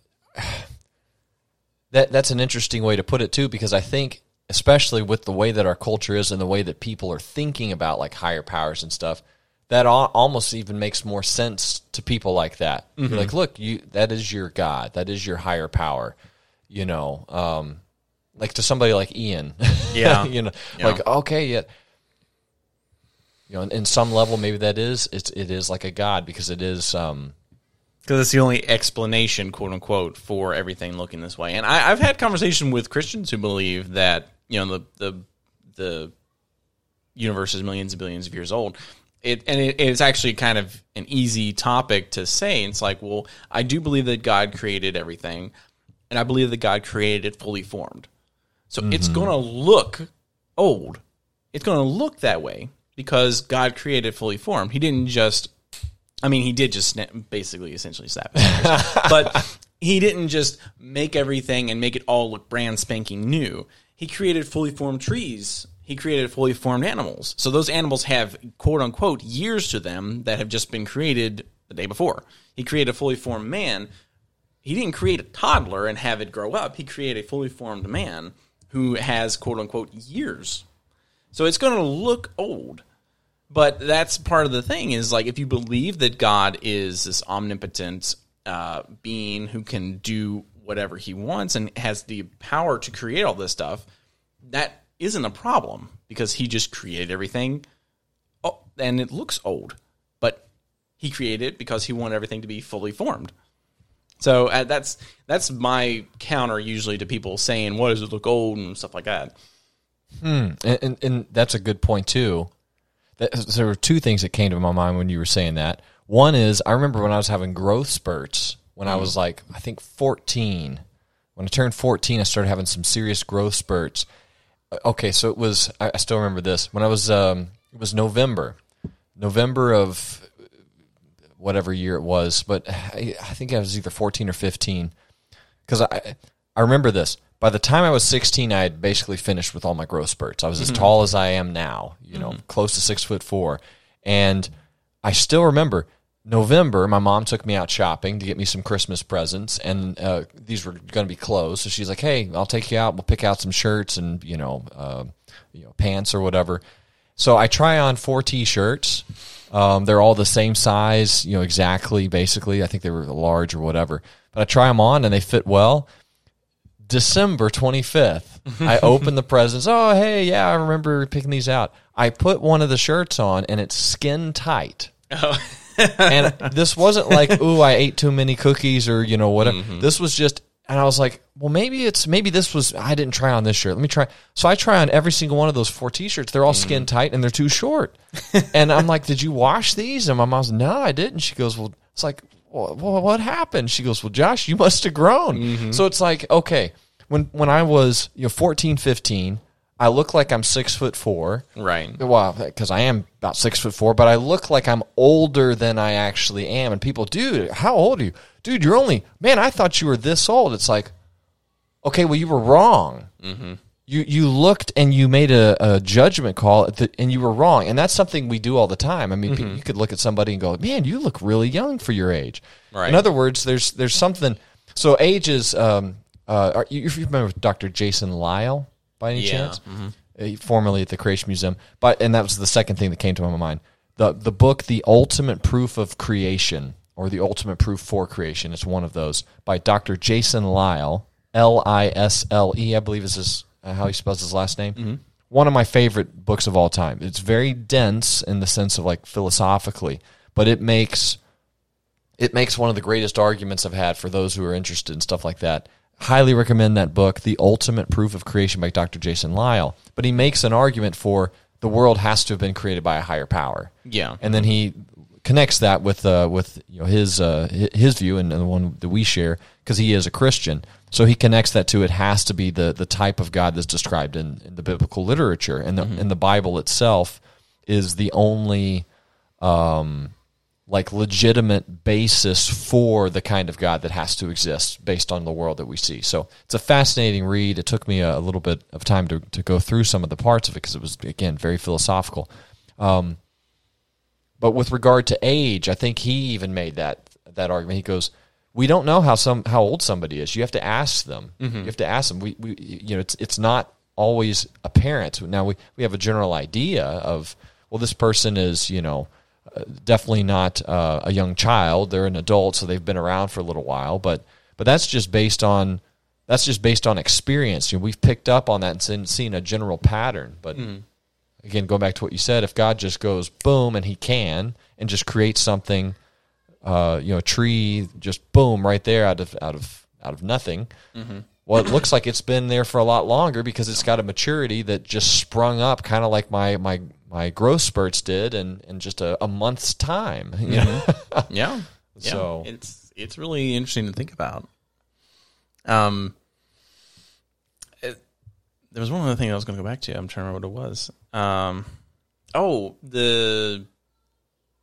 that that's an interesting way to put it too because I think especially with the way that our culture is and the way that people are thinking about like higher powers and stuff, that al- almost even makes more sense to people like that. You're Like, look, you that is your God, that is your higher power. You know, um, like to somebody like Ian. Yeah. you know, Yeah. like okay, yeah. You know, in, in some level, maybe that is it's it is like a god because it is. Um, because it's the only explanation, quote unquote, for everything looking this way. And I, I've had conversation with Christians who believe that you know the the the universe is millions and billions of years old. It and it, it's actually kind of an easy topic to say. It's like, well, I do believe that God created everything, and I believe that God created it fully formed. So it's mm-hmm. going to look old. It's going to look that way because God created fully formed. He didn't just I mean, he did just snap, basically, essentially snap but he didn't just make everything and make it all look brand spanking new. He created fully formed trees. He created fully formed animals. So those animals have quote unquote years to them that have just been created the day before. He created a fully formed man. He didn't create a toddler and have it grow up. He created a fully formed man who has quote unquote years. So it's going to look old. But that's part of the thing is like if you believe that God is this omnipotent uh, being who can do whatever he wants and has the power to create all this stuff, that isn't a problem because he just created everything. Oh, and it looks old, but he created it because he wanted everything to be fully formed. So uh, that's that's my counter usually to people saying, "What does it look old?" and stuff like that. and, and, and that's a good point too. That, there were two things that came to my mind when you were saying that. One is I remember when I was having growth spurts when I was like I think fourteen. When I turned fourteen, I started having some serious growth spurts. Uh, Okay, so it was I, I still remember this when I was um, it was November, November of whatever year it was, but I, I think I was either fourteen or fifteen because I I remember this. By the time I was 16, I had basically finished with all my growth spurts. I was as tall as I am now, you know, close to six foot four, and I still remember November. My mom took me out shopping to get me some Christmas presents, and uh, these were going to be clothes. So she's like, "Hey, I'll take you out. We'll pick out some shirts and you know, uh, you know, pants or whatever." So I try on four t-shirts. Um, they're all the same size, you know, exactly. Basically, I think they were large or whatever. But I try them on and they fit well. December 25th, I open the presents. Oh, hey, yeah, I remember picking these out. I put one of the shirts on and it's skin tight. Oh. and this wasn't like, ooh, I ate too many cookies or, you know, whatever. This was just, and I was like, well, maybe it's, maybe this was, I didn't try on this shirt. Let me try. So I try on every single one of those four t shirts. They're all mm. skin tight and they're too short. and I'm like, did you wash these? And my mom's, no, I didn't. She goes, well, it's like, well, what happened? She goes, well, Josh, you must have grown. Mm-hmm. So it's like, okay, when, when I was, you know, 14, 15, I look like I'm six foot four. Right. Well, because I am about six foot four, but I look like I'm older than I actually am. And people, dude, how old are you? Dude, you're only, man, I thought you were this old. It's like, okay, well, you were wrong. Mm-hmm. You, you looked and you made a, a judgment call at the, and you were wrong. And that's something we do all the time. I mean, pe- you could look at somebody and go, man, you look really young for your age. Right. In other words, there's, there's something. So age is, um, uh, are, you, if you remember Dr. Jason Lisle by any Yeah. chance? uh, formerly at the Creation Museum. But and that was the second thing that came to my mind. The the book The Ultimate Proof of Creation or The Ultimate Proof for Creation. It's one of those by Dr. Jason Lisle, L I S L E, I believe is his, uh, how he spells his last name. One of my favorite books of all time. It's very dense in the sense of like philosophically, but it makes it makes one of the greatest arguments I've had for those who are interested in stuff like that. Highly recommend that book, The Ultimate Proof of Creation by Dr. Jason Lisle. But he makes an argument for the world has to have been created by a higher power. Yeah. And then he connects that with uh, with you know his uh, his view and, and the one that we share because he is a Christian. So he connects that to it has to be the the type of God that's described in, in the biblical literature and the and the Bible itself is the only um, like legitimate basis for the kind of God that has to exist based on the world that we see. So it's a fascinating read. It took me a, a little bit of time to, to go through some of the parts of it because it was again very philosophical. Um, but with regard to age, I think he even made that that argument. He goes, "We don't know how some how old somebody is. You have to ask them. You have to ask them. We, we you know it's it's not always apparent. Now we we have a general idea of well, this person is you know definitely not uh, a young child; they're an adult, so they've been around for a little while. But but that's just based on that's just based on experience. You know, we've picked up on that and seen, a general pattern. But again, going back to what you said, if God just goes boom and He can and just creates something, uh, you know, a tree just boom right there out of out of out of nothing. Well, it looks like it's been there for a lot longer because it's got a maturity that just sprung up, kind of like my my my growth spurts did, in in just a, a month's time. You know? Yeah. yeah. So- it's it's really interesting to think about. Um, it- there was one other thing I was going to go back to. I'm trying to remember what it was. Um, oh, the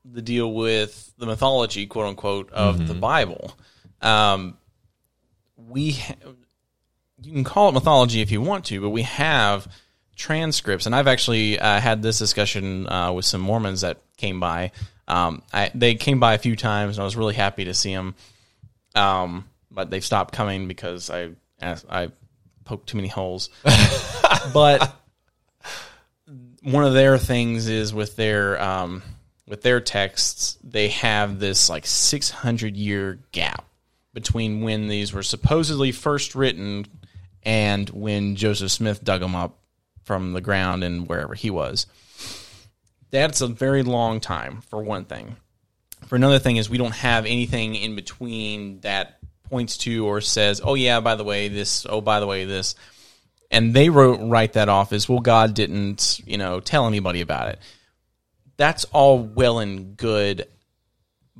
the deal with the mythology, quote unquote, of the Bible. Um, we ha- you can call it mythology if you want to, but we have transcripts, and I've actually uh, had this discussion uh, with some Mormons that came by. Um, I, they came by a few times, and I was really happy to see them. Um, but they've stopped coming because I I poked too many holes. but one of their things is with their um, with their texts, they have this like 600 year gap between when these were supposedly first written and when Joseph Smith dug them up from the ground and wherever he was. That's a very long time for one thing. For another thing is we don't have anything in between that points to or says, "Oh yeah, by the way, this. Oh by the way, this." And they wrote write that off as well. God didn't, you know, tell anybody about it. That's all well and good,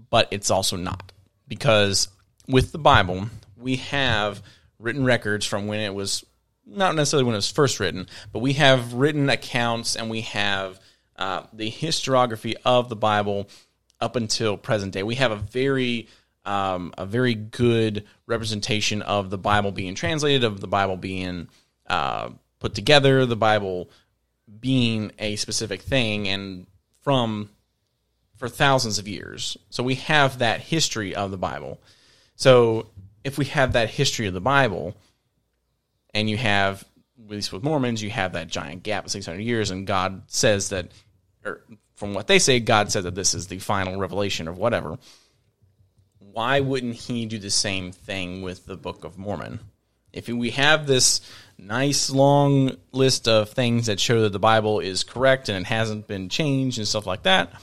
but it's also not because with the Bible we have written records from when it was not necessarily when it was first written, but we have written accounts and we have uh, the historiography of the Bible up until present day. We have a very um, a very good representation of the Bible being translated, of the Bible being uh, put together, the Bible being a specific thing, and from for thousands of years. So we have that history of the Bible. So if we have that history of the Bible, and you have, at least with Mormons, you have that giant gap of 600 years, and God says that, or from what they say, God said that this is the final revelation of whatever. Why wouldn't He do the same thing with the Book of Mormon? If we have this nice long list of things that show that the Bible is correct and it hasn't been changed and stuff like that,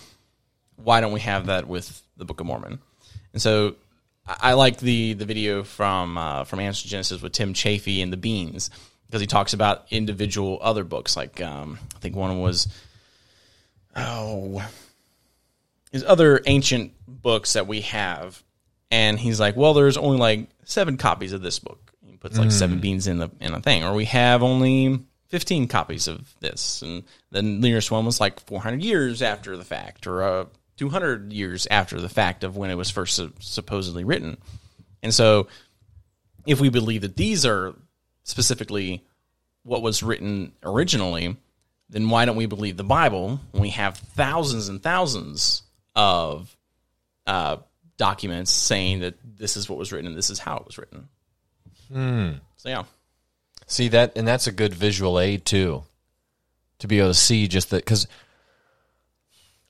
why don't we have that with the Book of Mormon? And so I like the the video from uh, from Answer Genesis with Tim Chaffey and the Beans because he talks about individual other books. Like um, I think one was oh, his other ancient books that we have, and he's like, well, there's only like seven copies of this book. He puts like seven beans in the in a thing, or we have only. 15 copies of this and the nearest one was like 400 years after the fact or uh, 200 years after the fact of when it was first supposedly written. And so if we believe that these are specifically what was written originally then why don't we believe the bible when we have thousands and thousands of uh, documents saying that this is what was written and this is how it was written? So yeah. See that, and that's a good visual aid too, to be able to see just that because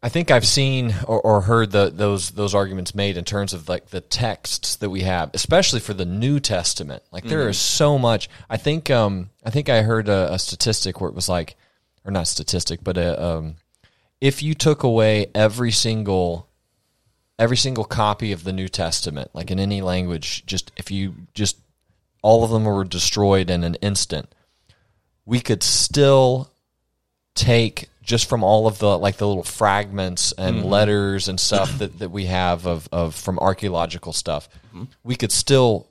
I think I've seen or, or heard the, those those arguments made in terms of like the texts that we have, especially for the New Testament. Like there is so much. I think um, I think I heard a, a statistic where it was like, or not statistic, but a, um, if you took away every single every single copy of the New Testament, like in any language, just if you just all of them were destroyed in an instant, we could still take just from all of the like the little fragments and mm-hmm. letters and stuff that, that we have of, of from archaeological stuff, mm-hmm. we could still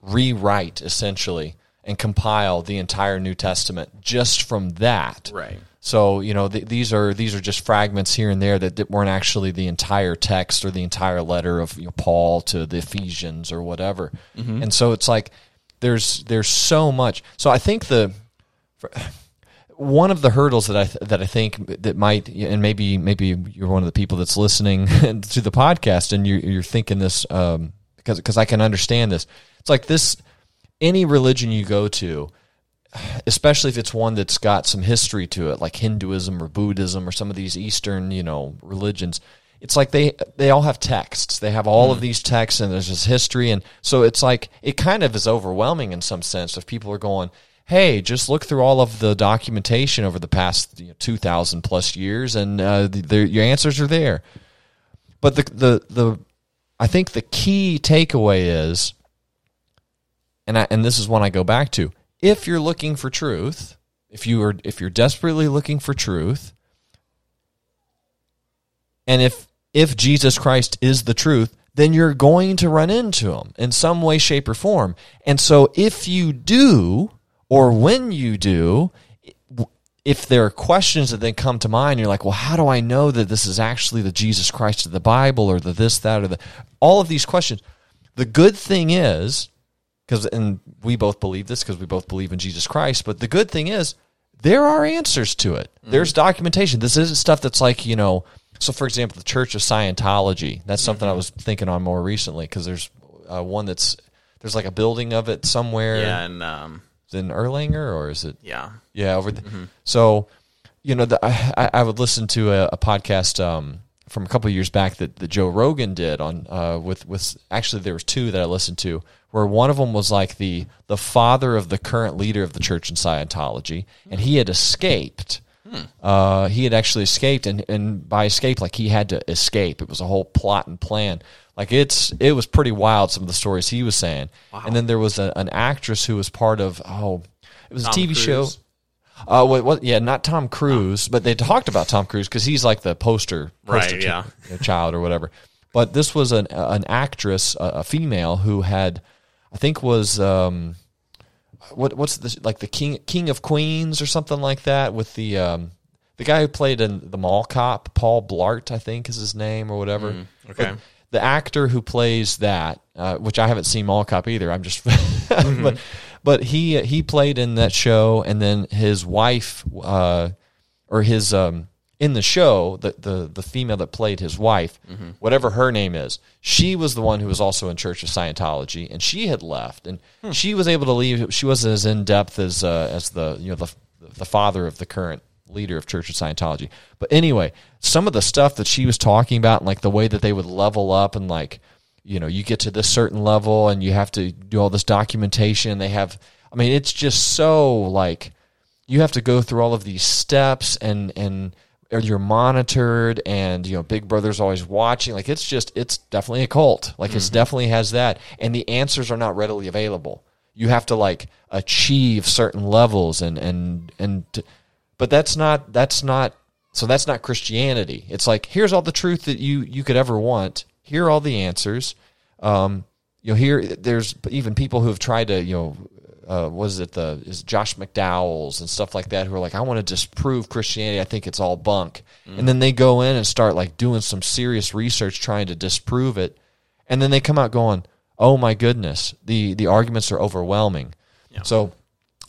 rewrite essentially and compile the entire New Testament just from that. right So you know th- these are these are just fragments here and there that, that weren't actually the entire text or the entire letter of you know, Paul to the Ephesians or whatever. Mm-hmm. And so it's like there's there's so much. So I think the one of the hurdles that I th- that I think that might and maybe maybe you're one of the people that's listening to the podcast and you're, you're thinking this um, because because I can understand this. It's like this any religion you go to especially if it's one that's got some history to it, like Hinduism or Buddhism or some of these Eastern, you know, religions. It's like they they all have texts. They have all of these texts, and there's this history, and so it's like it kind of is overwhelming in some sense if people are going, "Hey, just look through all of the documentation over the past you know, two thousand plus years, and uh, the, the, your answers are there." But the the the I think the key takeaway is, and I, and this is one I go back to: if you're looking for truth, if you are if you're desperately looking for truth, and if if Jesus Christ is the truth, then you're going to run into him in some way, shape, or form. And so if you do, or when you do, if there are questions that then come to mind, you're like, well, how do I know that this is actually the Jesus Christ of the Bible or the this, that, or the all of these questions? The good thing is, because and we both believe this because we both believe in Jesus Christ, but the good thing is there are answers to it. There's documentation. This isn't stuff that's like, you know, so for example, the Church of Scientology. That's something I was thinking on more recently because there's uh, one that's there's like a building of it somewhere Yeah, and um, In Erlanger or is it yeah, yeah, over. The, So, you know, the, I, I would listen to a, a podcast um, from a couple of years back that, that Joe Rogan did on uh, with with actually there was two that I listened to where one of them was like the the father of the current leader of the church in Scientology, and he had escaped. Uh, he had actually escaped, and, and by escape, like he had to escape. It was a whole plot and plan. Like it's it was pretty wild. Some of the stories he was saying, and then there was a, an actress who was part of oh, it was Tom a TV show. Cruise. Uh, what, what? Yeah, not Tom Cruise, but they talked about Tom Cruise because he's like the poster, poster Right, yeah. chi- child or whatever. But this was an an actress, a, a female who had, I think, was um, what what's the like the king king of queens or something like that with the um the guy who played in the mall cop Paul Blart I think is his name or whatever. Mm-hmm. okay. But the actor who plays that, uh, which I haven't seen Mall Cop either. I'm just, Mm-hmm. but but he he played in that show, and then his wife, uh, or his um in the show, the the the female that played his wife, Mm-hmm. whatever her name is, she was the one who was also in Church of Scientology, and she had left, and Hmm. she was able to leave. She wasn't as in depth as uh, as the you know the the father of the current leader of Church of Scientology. But anyway, some of the stuff that she was talking about, and like the way that they would level up, and like you know, you get to this certain level, and you have to do all this documentation. They have, I mean, it's just so like you have to go through all of these steps and and you're monitored and you know big brother's always watching like it's just it's definitely a cult. Like it's definitely has that. And the answers are not readily available. You have to like achieve certain levels and and and but that's not that's not so that's not christianity. It's like here's all the truth that you you could ever want. Here are all the answers. Um you know here there's even people who have tried to you know uh, was it the is Josh McDowell's and stuff like that who are like I want to disprove Christianity. I think it's all bunk. And then they go in and start like doing some serious research trying to disprove it. And then they come out going oh my goodness the the arguments are overwhelming. So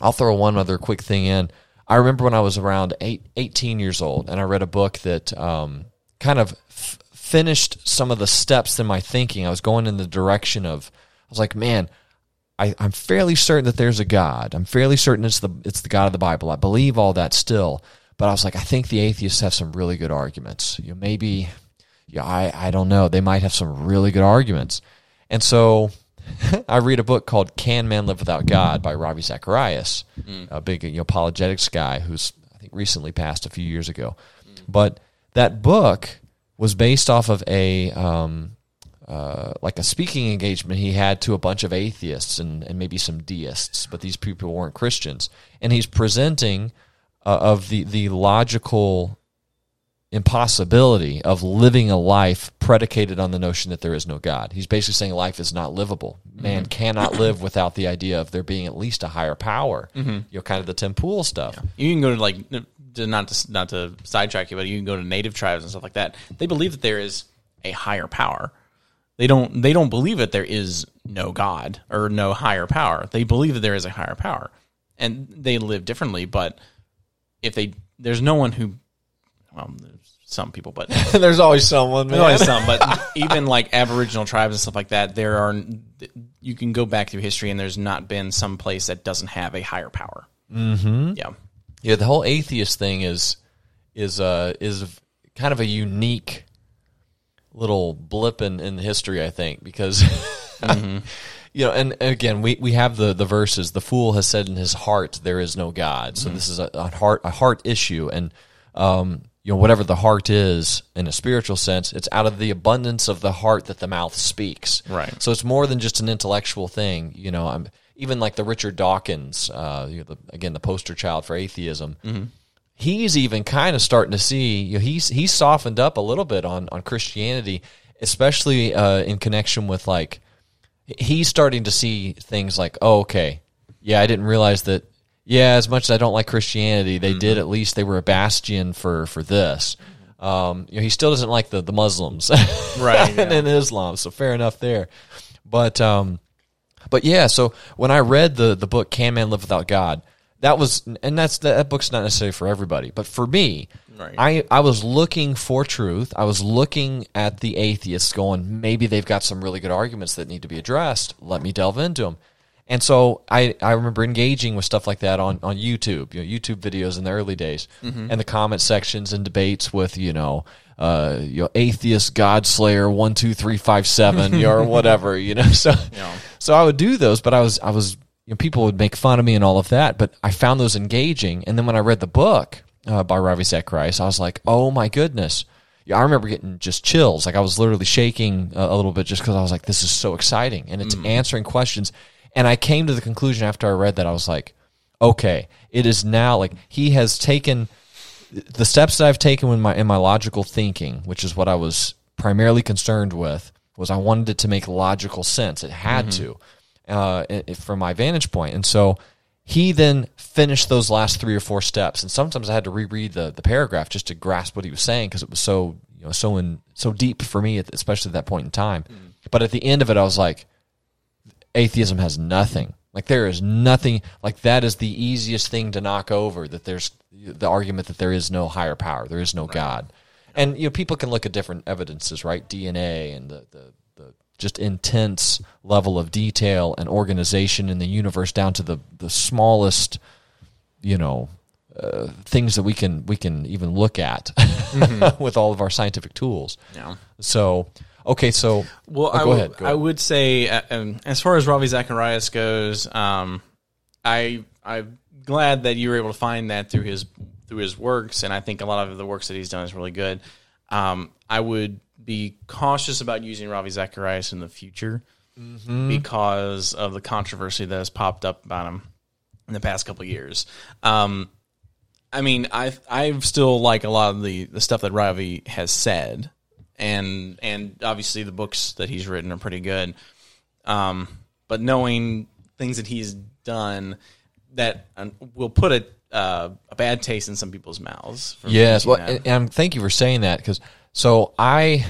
I'll throw one other quick thing in. I remember when I was around eight, 18 years old and I read a book that um, kind of f- finished some of the steps in my thinking. I was going in the direction of I was like man I, I'm fairly certain that there's a God. I'm fairly certain it's the it's the God of the Bible. I believe all that still, but I was like, I think the atheists have some really good arguments. You know, maybe, yeah, I I don't know. They might have some really good arguments, and so I read a book called "Can Man Live Without God" by Ravi Zacharias, a big you know, apologetics guy who's I think recently passed a few years ago, but that book was based off of a um, uh, like a speaking engagement he had to a bunch of atheists and, and maybe some deists, but these people weren't Christians. And he's presenting uh, of the, the logical impossibility of living a life predicated on the notion that there is no God. He's basically saying life is not livable. Man cannot live without the idea of there being at least a higher power. You know, kind of the Tim Pool stuff. You can go to like not to not to sidetrack you, but you can go to native tribes and stuff like that. They believe that there is a higher power. They don't they don't believe that there is no God or no higher power. They believe that there is a higher power, and they live differently. But if they there's no one who well, there's some people, but There's always someone, there's always some. But even like Aboriginal tribes and stuff like that, there are you can go back through history, and there's not been some place that doesn't have a higher power. Mm-hmm. Yeah. Yeah, the whole atheist thing is is uh is kind of a unique little blip in, in history, I think, because you know, and again, we, we have the, the verses. The fool has said in his heart, "There is no God." So this is a, a heart a heart issue, and um, you know, whatever the heart is in a spiritual sense, it's out of the abundance of the heart that the mouth speaks. Right. So it's more than just an intellectual thing. You know, I'm even like the Richard Dawkins, uh, you know, the, again, the poster child for atheism. He's even kind of starting to see. You know, he's he's softened up a little bit on on Christianity, especially uh, in connection with like he's starting to see things like, oh, okay, yeah, I didn't realize that. Yeah, as much as I don't like Christianity, they did at least they were a bastion for for this. Um, you know, he still doesn't like the the Muslims, Right, and, and Islam. So fair enough there. But um, but yeah, so when I read the the book "Can Man Live Without God," that was, and that's that book's not necessarily for everybody, but for me, Right. I I was looking for truth. I was looking at the atheists, going, maybe they've got some really good arguments that need to be addressed. Let me delve into them. And so I, I remember engaging with stuff like that on, on YouTube, you know, YouTube videos in the early days, and the comment sections and debates with you know, uh, you know, atheist God Slayer one two three five seven, or whatever, you know. So so I would do those, but I was I was you know, people would make fun of me and all of that, but I found those engaging. And then when I read the book uh, by Ravi Zacharias, I was like, oh my goodness. Yeah, I remember getting just chills. Like I was literally shaking a, a little bit just because I was like, this is so exciting. And it's answering questions. And I came to the conclusion after I read that, I was like, okay, it is now like he has taken the steps that I've taken in my in my logical thinking, which is what I was primarily concerned with, was I wanted it to make logical sense. It had to, uh, from my vantage point. And so he then finished those last three or four steps, and sometimes I had to reread the the paragraph just to grasp what he was saying because it was so you know so in so deep for me, at- especially at that point in time. But at the end of it, I was like, atheism has nothing. Like there is nothing. Like that is the easiest thing to knock over. That there's the argument that there is no higher power, there is no God, and you know people can look at different evidences, right? DNA and the, the just intense level of detail and organization in the universe down to the the smallest, you know. Uh, things that we can we can even look at with all of our scientific tools. Yeah. So okay, so Well, oh, I, go would- ahead. I ahead. would say, uh, um, as far as Ravi Zacharias goes, um, I I'm glad that you were able to find that through his through his works, and I think a lot of the works that he's done is really good. Um, I would be cautious about using Ravi Zacharias in the future Mm-hmm. because of the controversy that has popped up about him in the past couple years. Um, I mean, I I still like a lot of the, the stuff that Ravi has said, and and obviously the books that he's written are pretty good. Um, but knowing things that he's done that uh, will put a uh, a bad taste in some people's mouths. Yes, well, and, and thank you for saying that because so I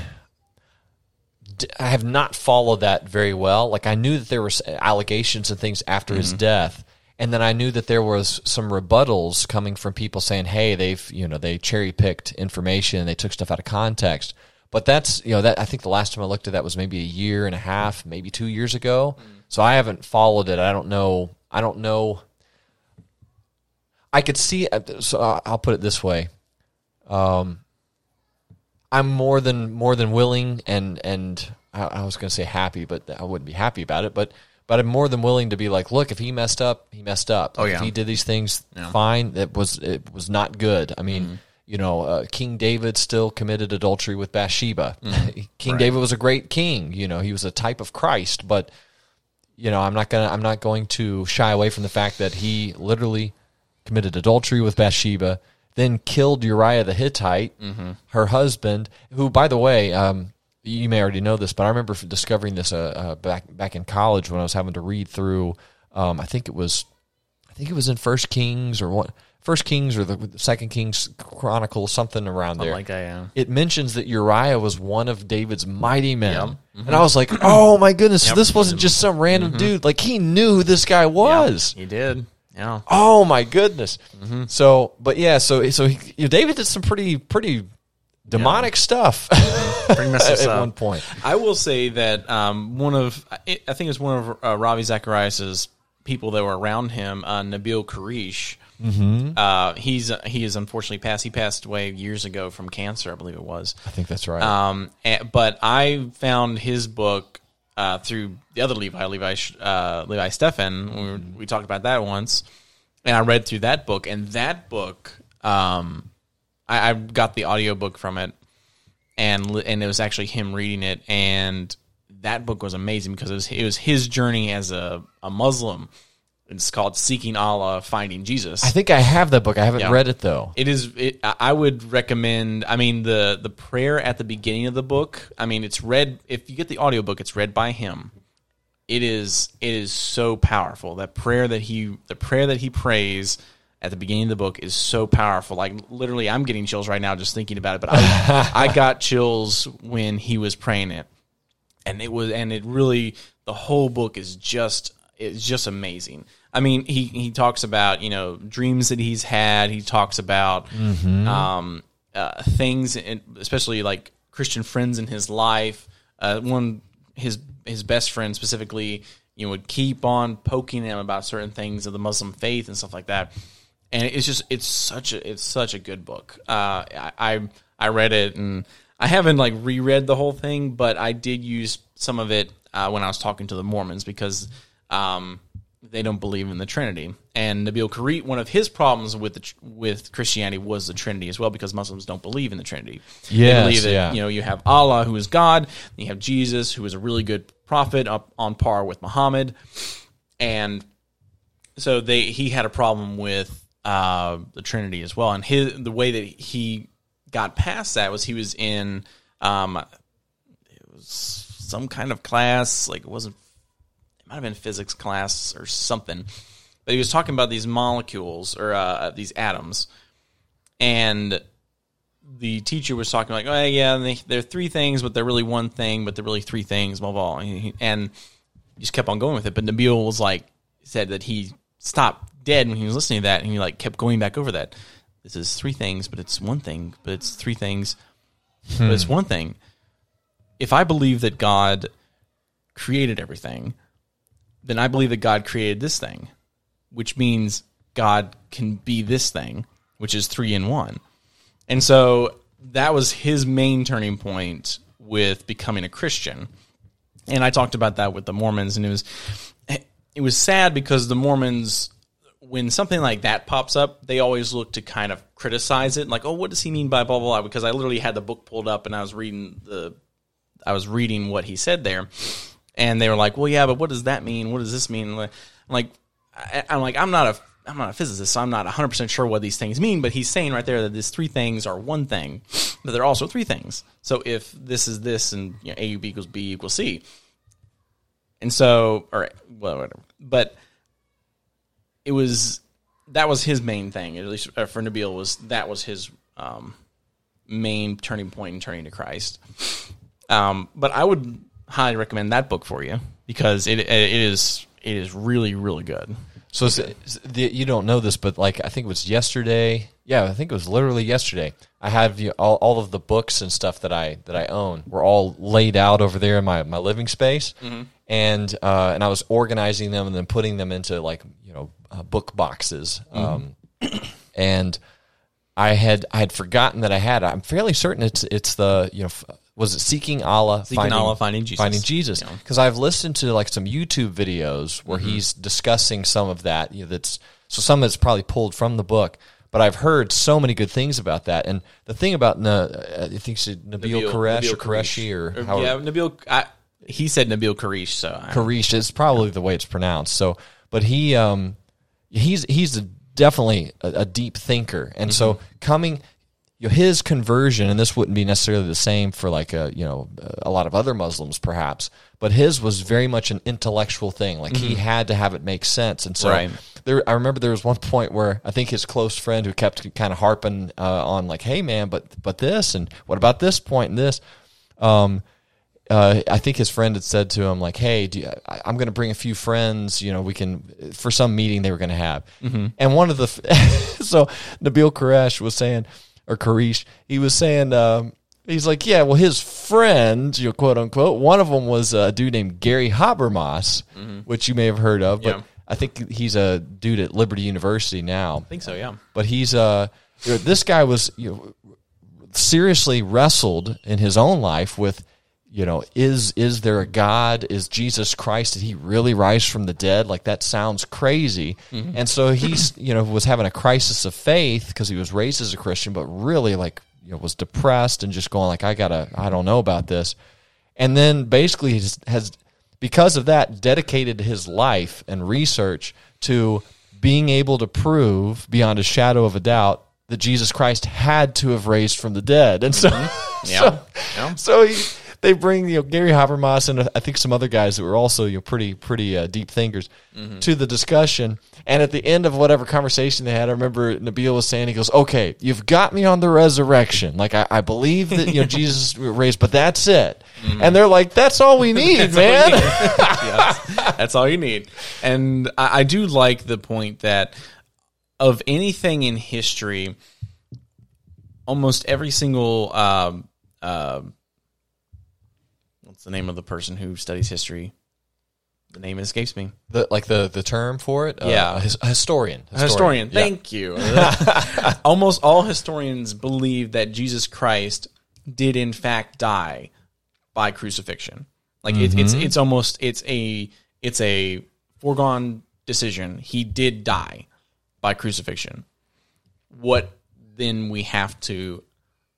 I have not followed that very well. Like I knew that there were allegations and things after his mm-hmm. death, and then I knew that there was some rebuttals coming from people saying, "Hey, they've you know they cherry picked information, they took stuff out of context." But that's you know that I think the last time I looked at that was maybe a year and a half, maybe two years ago. Mm. So I haven't followed it. I don't know. I don't know. I could see. Uh, so uh, I'll put it this way. Um, I'm more than more than willing and and I, I was going to say happy, but I wouldn't be happy about it. But but I'm more than willing to be like, look, if he messed up, he messed up. Oh, If yeah. he did these things, fine. It was it was not good. I mean. You know, uh, King David still committed adultery with Bathsheba. king David was a great king. You know, he was a type of Christ. But you know, I'm not gonna I'm not going to shy away from the fact that he literally committed adultery with Bathsheba, then killed Uriah the Hittite, her husband, who, by the way, um, you may already know this, but I remember discovering this uh, uh, back back in college when I was having to read through. Um, I think it was, I think it was in First Kings or what, First Kings or the Second Kings Chronicle, something around there. like I am. It mentions that Uriah was one of David's mighty men, and I was like, "Oh my goodness, this wasn't just some random dude. Like he knew who this guy was." he did. Yeah. Oh my goodness. Mm-hmm. So, but yeah, so so he, you know, David did some pretty pretty demonic stuff Pretty messed at, up. one point. I will say that um, one of I I think it's one of uh, Ravi Zacharias's people that were around him, uh, Nabil Karish. Mm-hmm. Uh, he's he is unfortunately passed. He passed away years ago from cancer, I believe it was. I think that's right. Um, and, but I found his book uh, through the other Levi, Levi, uh, Levi Stefan. We, we talked about that once, and I read through that book. And that book, um, I, I got the audiobook from it, and and it was actually him reading it, and that book was amazing because it was it was his journey as a, a Muslim. It's called Seeking Allah, Finding Jesus. I think I have that book. I haven't Yeah. read it though. It is. It, I would recommend. I mean, the the prayer at the beginning of the book. I mean, it's read. If you get the audiobook, it's read by him. It is. It is so powerful. That prayer that he, the prayer that he prays at the beginning of the book is so powerful. Like literally, I'm getting chills right now just thinking about it. But I, I got chills when he was praying it, and it was. And it really, the whole book is just. It's just amazing. I mean, he he talks about you know dreams that he's had. He talks about um, uh, things, in, especially like Christian friends in his life. Uh, one his his best friend specifically, you know, would keep on poking him about certain things of the Muslim faith and stuff like that. And it's just it's such a it's such a good book. Uh, I, I I read it and I haven't like reread the whole thing, but I did use some of it uh, when I was talking to the Mormons because um, they don't believe in the Trinity. And Nabil Karit, one of his problems with the, with Christianity was the Trinity as well, because Muslims don't believe in the Trinity. they believe that yeah. you know you have Allah, who is God, and you have Jesus, who is a really good prophet, up on par with Muhammad, and so they he had a problem with uh, the Trinity as well. And his the way that he got past that was he was in um, it was some kind of class, like it wasn't might have been physics class or something. But he was talking about these molecules or uh, these atoms, and the teacher was talking like, oh yeah, they, they're three things, but they're really one thing, but they're really three things, blah blah. And he, and he just kept on going with it. But Nabil was like, said that he stopped dead when he was listening to that, and he like kept going back over that. This is three things, but it's one thing, but it's three things, but it's one thing. If I believe that God created everything, then I believe that God created this thing, which means God can be this thing, which is three in one. And so that was his main turning point with becoming a Christian. And I talked about that with the Mormons, and it was it was sad because the Mormons, when something like that pops up, they always look to kind of criticize it, like, oh, what does he mean by blah blah blah? Because I literally had the book pulled up and I was reading the I was reading what he said there, and they were like, "Well, yeah, but what does that mean? What does this mean?" Like, like I, I'm like, I'm not a I'm not a physicist, so I'm not 100 percent sure what these things mean. But he's saying right there that these three things are one thing, but they're also three things. So if this is this, and you know, A equals B equals C, and so all right, well, whatever. But it was that was his main thing, at least uh, for Nabil was that was his um, main turning point in turning to Christ. Um, but I would highly recommend that book for you because it it is it is really really good. So it's, it's- the, you don't know this, but like I think it was yesterday. Yeah, I think it was literally yesterday. I have you all, all of the books and stuff that I that I own were all laid out over there in my, my living space, and uh, and I was organizing them and then putting them into like you know uh, book boxes. Um, and I had I had forgotten that I had. I'm fairly certain it's it's the you know was it seeking Allah, Seeking Allah, Finding Jesus. finding Jesus Yeah. because I've listened to like some YouTube videos where Mm-hmm. he's discussing some of that. You know, that's so some that's probably pulled from the book. But I've heard so many good things about that. And the thing about Na, I think it's Nabil, Koresh or Koreshi or, Or- however, yeah, Nabil. I, he said Nabil Koresh, so I, Karish is probably the way it's pronounced. So, but he um, he's he's a, definitely a, a deep thinker, and so coming. You know, his conversion, and this wouldn't be necessarily the same for like a you know a lot of other Muslims perhaps, but his was very much an intellectual thing. Like he had to have it make sense, and so Right. there. I remember there was one point where I think his close friend who kept kind of harping uh, on like, "Hey man, but but this and what about this point and this." Um, uh, I think his friend had said to him like, "Hey, do you, I, I'm going to bring a few friends. You know, we can for some meeting they were going to have." And one of the so Nabil Koresh was saying, or Karish, he was saying, um, he's like, "Yeah, well, his friend, you know, quote unquote, one of them was a dude named Gary Habermas, which you may have heard of, but." Yeah. I think he's a dude at Liberty University now. I think so. Yeah. But he's uh, you know, this guy was you know, seriously wrestled in his own life with you know is is there a god is jesus christ did he really rise from the dead like that sounds crazy mm-hmm. and so he's you know was having a crisis of faith because he was raised as a christian but really like you know was depressed and just going like i gotta i don't know about this and then basically has, has because of that dedicated his life and research to being able to prove beyond a shadow of a doubt that Jesus Christ had to have raised from the dead. And so, mm-hmm. Yeah. so, Yeah. so he, they bring you know Gary Habermas and I think some other guys that were also you know pretty pretty uh, deep thinkers to the discussion. And at the end of whatever conversation they had, I remember Nabeel was saying he goes, "Okay, you've got me on the resurrection. Like I, I believe that you know Jesus raised, but that's it." And they're like, "That's all we need, man." Yes. That's all you need. And I, I do like the point that of anything in history, almost every single um, uh, what's the name of the person who studies history? The name escapes me. the, like the the term for it, uh, Yeah. a his, a historian, A historian. Yeah. Thank you. Almost all historians believe that Jesus Christ did in fact die by crucifixion. Like it's it's it's almost it's a it's a foregone decision. He did die by crucifixion. What then we have to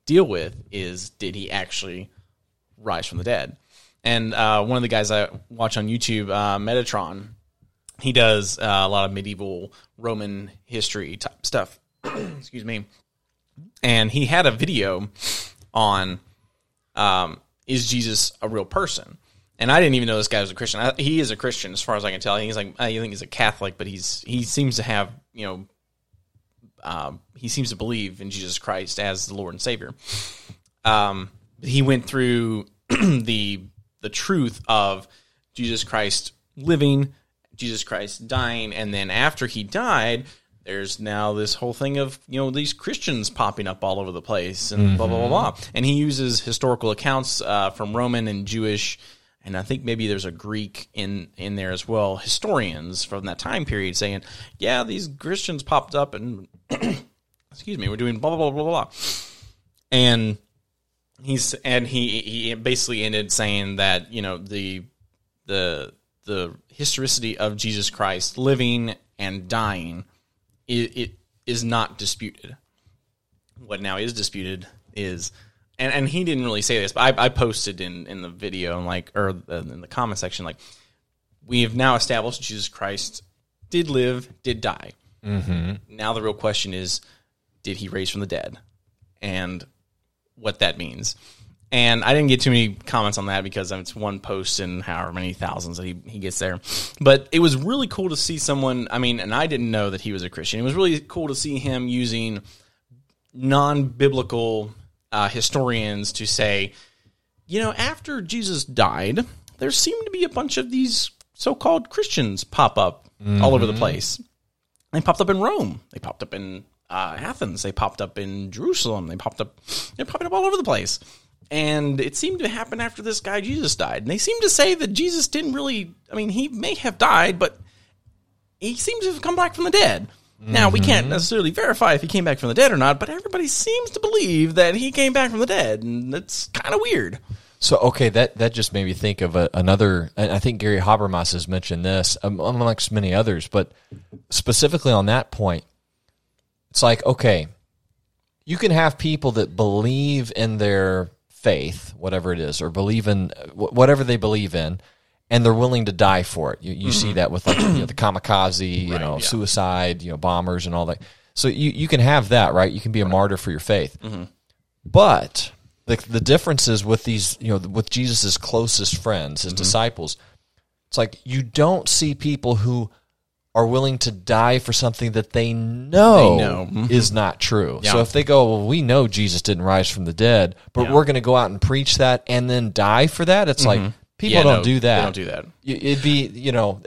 deal with is did he actually rise from the dead? And uh, one of the guys I watch on YouTube, uh, Metatron, he does uh, a lot of medieval Roman history type stuff. Excuse me. And he had a video on um, is Jesus a real person? And I didn't even know this guy was a Christian. I, he is a Christian, as far as I can tell. He's like I think he's a Catholic, but he's he seems to have you know um, he seems to believe in Jesus Christ as the Lord and Savior. Um, he went through the the truth of Jesus Christ living, Jesus Christ dying, and then after he died, there's now this whole thing of you know these Christians popping up all over the place and blah blah blah blah. And he uses historical accounts uh, from Roman and Jewish, and I think maybe there's a Greek in in there as well. Historians from that time period saying, yeah, these Christians popped up and excuse me, we're doing blah blah blah blah blah, and he's and he he basically ended saying that you know the the the historicity of Jesus Christ living and dying it, it is not disputed. What now is disputed is and and he didn't really say this, but I, I posted in in the video and like or in the comment section like we have now established Jesus Christ did live, did die. Mm-hmm. Now the real question is, did he raise from the dead, and what that means. And I didn't get too many comments on that because it's one post and however many thousands that he, he gets there. But it was really cool to see someone. I mean, and I didn't know that he was a Christian. It was really cool to see him using non biblical uh, historians to say, you know, after Jesus died, there seemed to be a bunch of these so called Christians pop up all over the place. They popped up in Rome. They popped up in uh, Athens. They popped up in Jerusalem. They popped up. They're popping up all over the place. And it seemed to happen after this guy Jesus died. And they seem to say that Jesus didn't really. I mean, he may have died, but he seems to have come back from the dead. Now we can't necessarily verify if he came back from the dead or not, but everybody seems to believe that he came back from the dead, and that's kind of weird. So okay, that that just made me think of a, another. I think Gary Habermas has mentioned this um, amongst many others, but specifically on that point, it's like okay, you can have people that believe in their faith, whatever it is, or believe in whatever they believe in, and they're willing to die for it. You, you see mm-hmm. that with like you know, the kamikaze, you know, yeah. suicide, you know, bombers and all that. So you you can have that, right? You can be a martyr for your faith. Mm-hmm. But the the difference is with these, you know, with Jesus' closest friends, his mm-hmm. disciples, it's like you don't see people who are willing to die for something that they know, They know. Mhm. is not true. So if they go, well, we know Jesus didn't rise from the dead, but Yeah. we're going to go out and preach that and then die for that, it's like people Yeah, don't no, do that. they don't do that. It'd be, you know,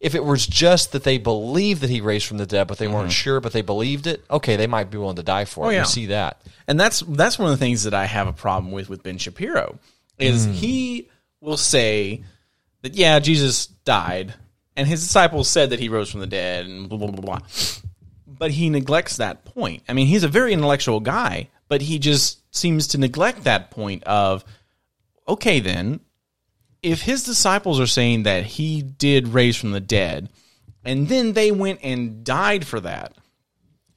if it was just that they believed that he raised from the dead, but they weren't sure, but they believed it, okay, they might be willing to die for it. Mm-hmm. Oh, yeah. You see that. and that's that's one of the things that I have a problem with with Ben Shapiro is he will say that yeah Jesus died and his disciples said that he rose from the dead, and blah blah blah blah. But he neglects that point. I mean, he's a very intellectual guy, but he just seems to neglect that point of, okay, then, if his disciples are saying that he did raise from the dead, and then they went and died for that,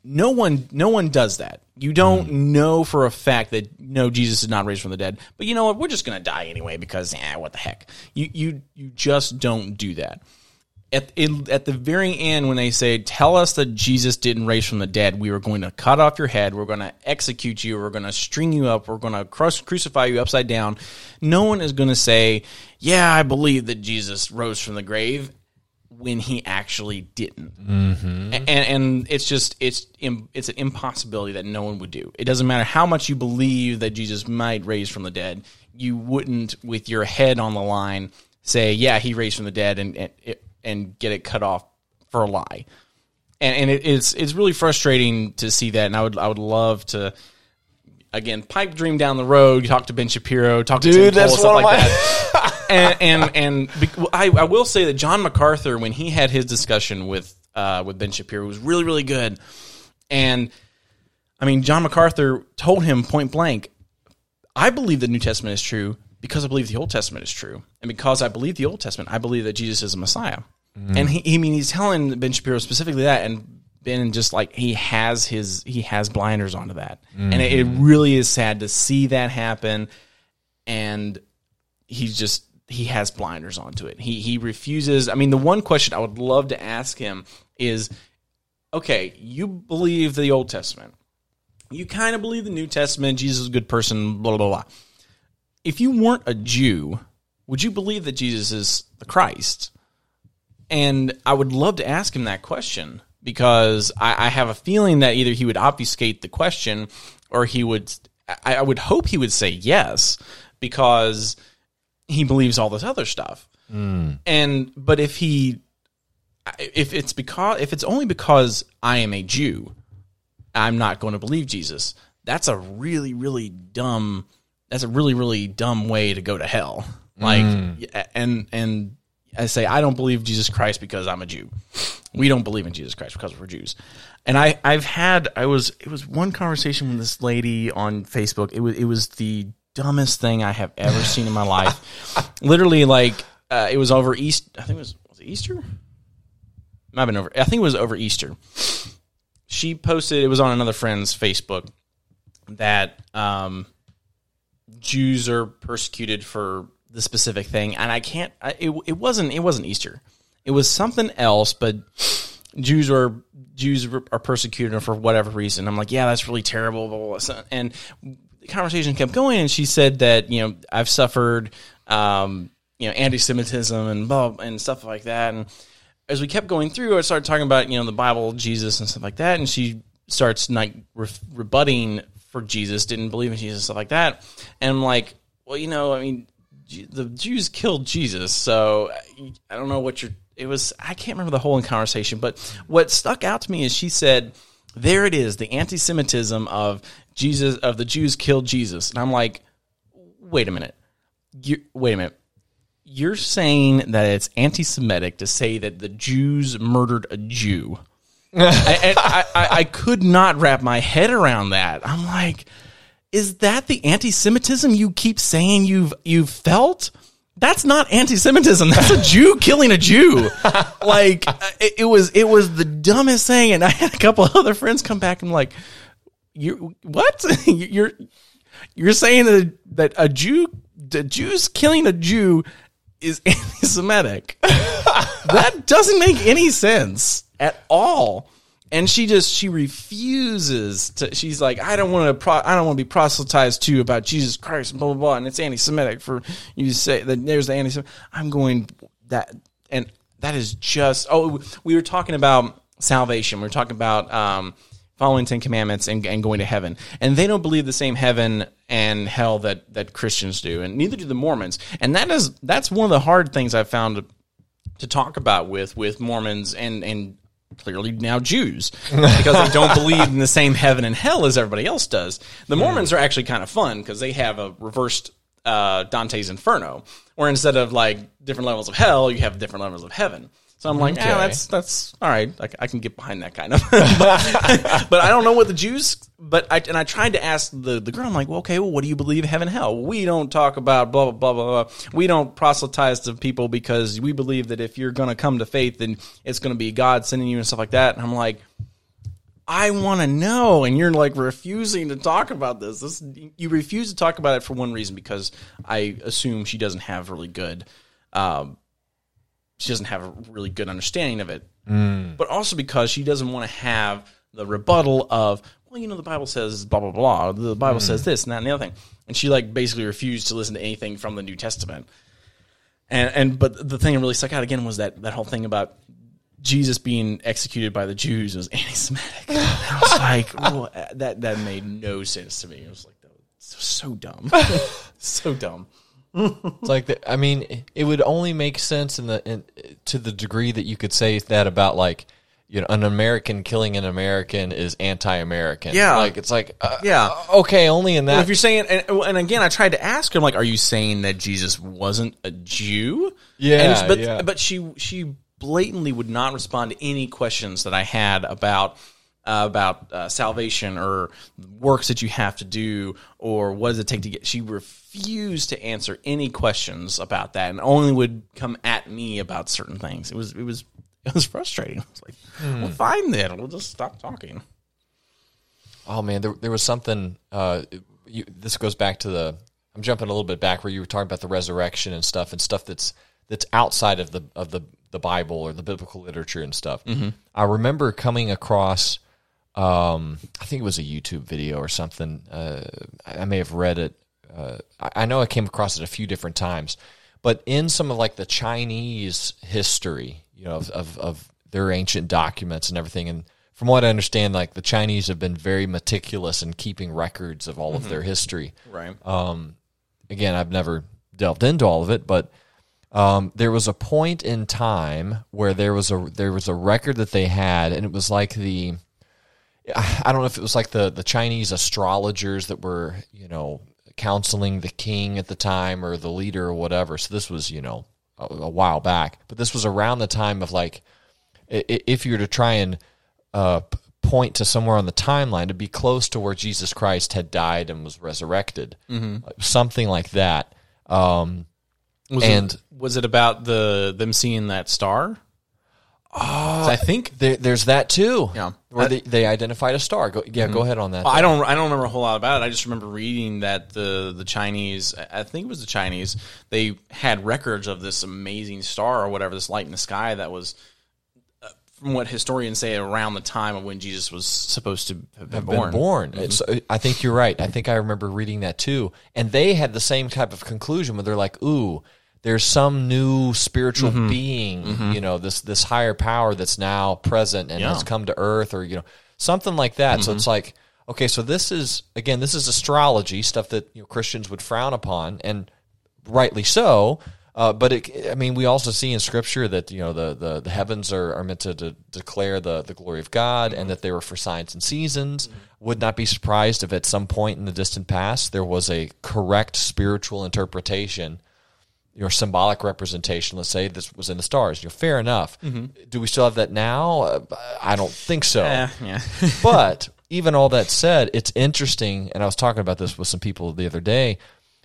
no one no one does that. You don't know for a fact that no Jesus is not raised from the dead. But you know what? We're just going to die anyway because eh, what the heck? You you you just don't do that. At it, at the very end when they say tell us that Jesus didn't raise from the dead, we are going to cut off your head, we're going to execute you, we're going to string you up, we're going to crucify you upside down. No one is going to say, "Yeah, I believe that Jesus rose from the grave." when he actually didn't. Mm-hmm. And, and it's just it's it's an impossibility that no one would do. It doesn't matter how much you believe that Jesus might raise from the dead, you wouldn't, with your head on the line, say, "Yeah, he raised from the dead," and and, and get it cut off for a lie. And, and it, it's it's really frustrating to see that. And I would I would love to again pipe dream down the road. Talk to Ben Shapiro. Talk Dude, to Tim that's one stuff like my- that and and and bec- I, I will say that John MacArthur, when he had his discussion with uh, with Ben Shapiro, was really really good. And I mean, John MacArthur told him point blank, "I believe the New Testament is true because I believe the Old Testament is true, and because I believe the Old Testament, I believe that Jesus is a Messiah." Mm. And he, he I mean, he's telling Ben Shapiro specifically that, and Ben just like he has his he has blinders onto that, and it, it mm. really is sad to see that happen. And he's just he has blinders onto it. He he refuses. I mean, the one question I would love to ask him is, okay, you believe the Old Testament, you kind of believe the New Testament. Jesus is a good person. Blah blah blah. If you weren't a Jew, would you believe that Jesus is the Christ? And I would love to ask him that question because I, I have a feeling that either he would obfuscate the question or he would. I, I would hope he would say yes because he believes all this other stuff. Hmm. And but if he if it's because if it's only because I am a Jew, I'm not going to believe Jesus. That's a really really dumb that's a really really dumb way to go to hell. Like and and I say I don't believe Jesus Christ because I'm a Jew. We don't believe in Jesus Christ because we're Jews. And I I've had I was it was one conversation with this lady on Facebook. It was it was the dumbest thing I have ever seen in my life. Literally like uh, it was over East I think it was was it Easter? Might have been over I think it was over Easter. She posted it was on another friend's Facebook that um Jews are persecuted for the specific thing, and I can't. I, it it wasn't it wasn't Easter. It was something else, but Jews are Jews are persecuted for whatever reason. I'm like, yeah, that's really terrible. Blah, blah, blah. And the conversation kept going, and she said that you know I've suffered um, you know anti-Semitism and blah, and stuff like that. And as we kept going through, I started talking about you know the Bible, Jesus, and stuff like that. And she starts like re- rebutting for Jesus, didn't believe in Jesus, stuff like that. And I'm like, well, you know, I mean, the Jews killed Jesus, so I don't know what you're. It was I can't remember the whole conversation, but what stuck out to me is she said, "There it is, the anti-Semitism of Jesus of the Jews killed Jesus," and I'm like, wait a minute, you, wait a minute. You're saying that it's anti-Semitic to say that the Jews murdered a Jew. I, I, I, I could not wrap my head around that. I'm like, is that the anti-Semitism you keep saying you've you've felt? That's not anti-Semitism. That's a Jew killing a Jew. Like uh, it, it was it was the dumbest thing. And I had a couple of other friends come back and like, you what? You're you're saying that that a Jew, the Jews killing a Jew is anti-Semitic. that doesn't make any sense at all. And she just she refuses to. She's like, I don't want to. Pro, I don't want to be proselytized to about Jesus Christ and blah blah blah. And it's anti-Semitic for you to say that there's the anti-semitic I'm going that, and that is just. Oh, we were talking about salvation. We were talking about um, following Ten Commandments and, and going to heaven. And they don't believe the same heaven and hell that that Christians do, and neither do the Mormons. And that is that's one of the hard things I've found to, talk about with with Mormons and and clearly now Jews because they don't believe in the same heaven and hell as everybody else does. The Mormons are actually kind of fun because they have a reversed uh, Dante's Inferno, where instead of like different levels of hell, you have different levels of heaven. So I'm like, Okay. yeah, that's that's all right. I can get behind that kind of. but, but I don't know what the Jews. But I and I tried to ask the the girl. I'm like, well, okay, well, what do you believe heaven hell? We don't talk about blah blah blah blah blah. We don't proselytize to people because we believe that if you're going to come to faith, then it's going to be God sending you and stuff like that. And I'm like. I want to know, and you're like refusing to talk about this. This you refuse to talk about it for one reason because I assume she doesn't have really good, um, she doesn't have a really good understanding of it, mm. but also because she doesn't want to have the rebuttal of, well, you know, the Bible says blah blah blah. The Bible says mm. this and that and the other thing, and she like basically refused to listen to anything from the New Testament. And and but the thing that really stuck out again was that that whole thing about Jesus being executed by the Jews was anti-Semitic. I was like, that that made no sense to me. It was like, that was so dumb, so dumb. It's like the, I mean, it would only make sense in the in, to the degree that you could say that about like you know an American killing an American is anti-American. Yeah. like it's like uh, Yeah. okay, only in Well, that. if you're saying, and, and again, I tried to ask him like, are you saying that Jesus wasn't a Jew? Yeah, And- but yeah. but she she blatantly would not respond to any questions that I had about uh, about uh, salvation or works that you have to do or what does it take to get. She refused to answer any questions about that, and only would come at me about certain things. It was it was it was frustrating. I was like, Hmm. well, fine then, we'll just stop talking. Oh man, there there was something. Uh, you, this goes back to the. I'm jumping a little bit back where you were talking about the resurrection and stuff, and stuff that's that's outside of the of the the Bible or the biblical literature and stuff. I remember coming across. Um, I think it was a YouTube video or something. Uh, I, I may have read it. Uh, I, know I came across it a few different times, but in some of like the Chinese history, you know, of, of, of their ancient documents and everything, and from what I understand, like the Chinese have been very meticulous in keeping records of all of their history. Right. Again, I've never delved into all of it, but um, there was a point in time where there was a there was a record that they had, and it was like the I don't know if it was like the the Chinese astrologers that were you know counseling the king at the time or the leader or whatever. So this was you know a, a while back, but this was around the time of like if you were to try and uh, point to somewhere on the timeline to be close to where Jesus Christ had died and was resurrected, something like that. Um, Was And- it, was it about the them seeing that star? Oh, I think there, there's that too. Yeah. Where they, they identified a star. Go, yeah, go ahead on that. I don't I don't remember a whole lot about it. I just remember reading that the the Chinese I think it was the Chinese they had records of this amazing star or whatever this light in the sky that was uh, from what historians say around the time of when Jesus was supposed to have been, been born. born. It's, I think you're right. I think I remember reading that too. And they had the same type of conclusion where they're like, "Ooh, there's some new spiritual Mm-hmm. being, you know, this this higher power that's now present and Yeah. Mm-hmm. has come to Earth, or you know, something like that." So it's like, okay, so this is again, this is astrology stuff that you know, Christians would frown upon, and rightly so. Uh, but it, I mean, we also see in Scripture that you know the the, the heavens are, are meant to, de- declare the, the glory of God, and that they were for signs and seasons. Would not be surprised if at some point in the distant past there was a correct spiritual interpretation, or symbolic representation. Let's say this was in the stars. You know, fair enough. Mm-hmm. Do we still have that now? Uh, I don't think so eh, Yeah, yeah. but even all that said, it's interesting, and I was talking about this with some people the other day.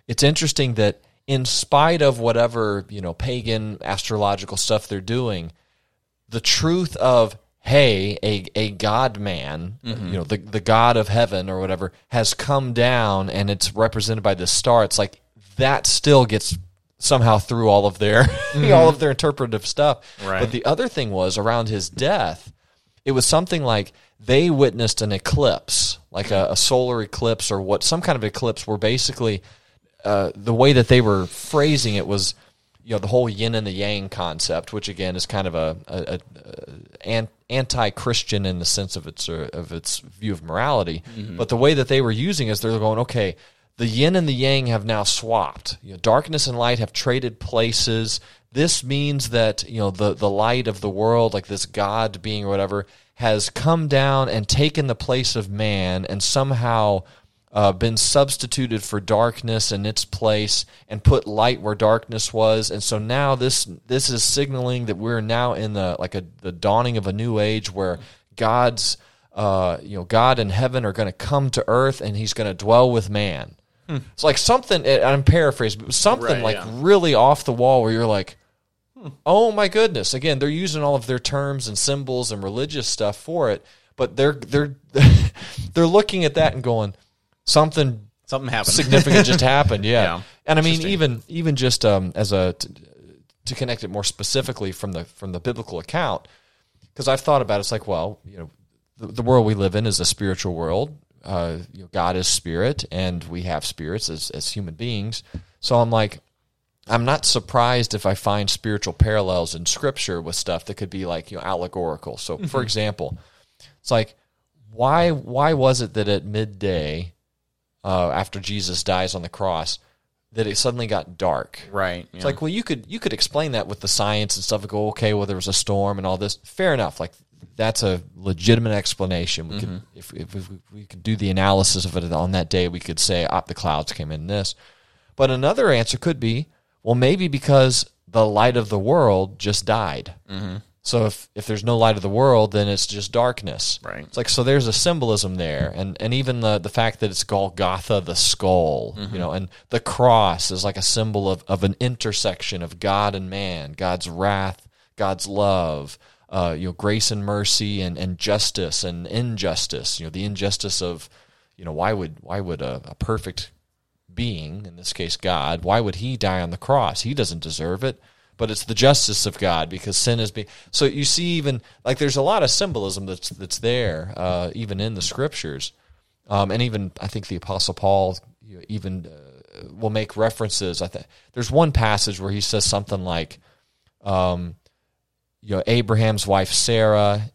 It's interesting that in spite of whatever you know pagan astrological stuff they're doing, the truth of hey, a a God man, mm-hmm. you know, the the God of heaven or whatever has come down, and it's represented by this star. It's like that still gets somehow through all of their all of their interpretive stuff. Right. But the other thing was around his death it was something like they witnessed an eclipse, like a, a solar eclipse or what, some kind of eclipse, where basically uh, the way that they were phrasing it was, you know, the whole yin and the yang concept, which again is kind of a, a, a, an anti-Christian in the sense of its uh, of its view of morality. But the way that they were using is they're going, okay, the yin and the yang have now swapped. You know, darkness and light have traded places. This means that you know the the light of the world, like this God being or whatever, has come down and taken the place of man, and somehow uh, been substituted for darkness in its place and put light where darkness was and so now this this is signaling that we're now in the like a the dawning of a new age where god's uh, you know god and heaven are going to come to earth and he's going to dwell with man it's like something i'm paraphrasing but something Right, like yeah. really off the wall where you're like oh my goodness again they're using all of their terms and symbols and religious stuff for it but they're they're they're looking at that and going something Something happened. significant just happened yeah, Yeah. and i mean even even just um as a to, to connect it more specifically from the from the biblical account because i've thought about it, it's like well you know the, the world we live in is a spiritual world uh, you know, god is spirit and we have spirits as, as human beings so i'm like I'm not surprised if I find spiritual parallels in scripture with stuff that could be like, you know, allegorical. So for example, it's like why why was it that at midday uh, after Jesus dies on the cross that it suddenly got dark? right. It's like, well, you could you could explain that with the science and stuff and go, okay, well, there was a storm and all this. Fair enough. Like that's a legitimate explanation. We could if, if we, we could do the analysis of it on that day, we could say, ah, the clouds came in this. But another answer could be, well, maybe because the light of the world just died. Mm-hmm. So if, if there's no light of the world, then it's just darkness. Right. It's like so. There's a symbolism there, and and even the the fact that it's Golgotha, the skull, you know, and the cross is like a symbol of of an intersection of God and man, God's wrath, God's love, uh, you know, grace and mercy, and and justice and injustice. You know, the injustice of, you know, why would why would a, a perfect being, in this case God, why would he die on the cross? He doesn't deserve it. But it's the justice of God because sin is being. So you see, even like there's a lot of symbolism that's that's there, uh, even in the scriptures, um, and even I think the Apostle Paul you know, even uh, will make references. I think there's one passage where he says something like, um, you know, Abraham's wife Sarah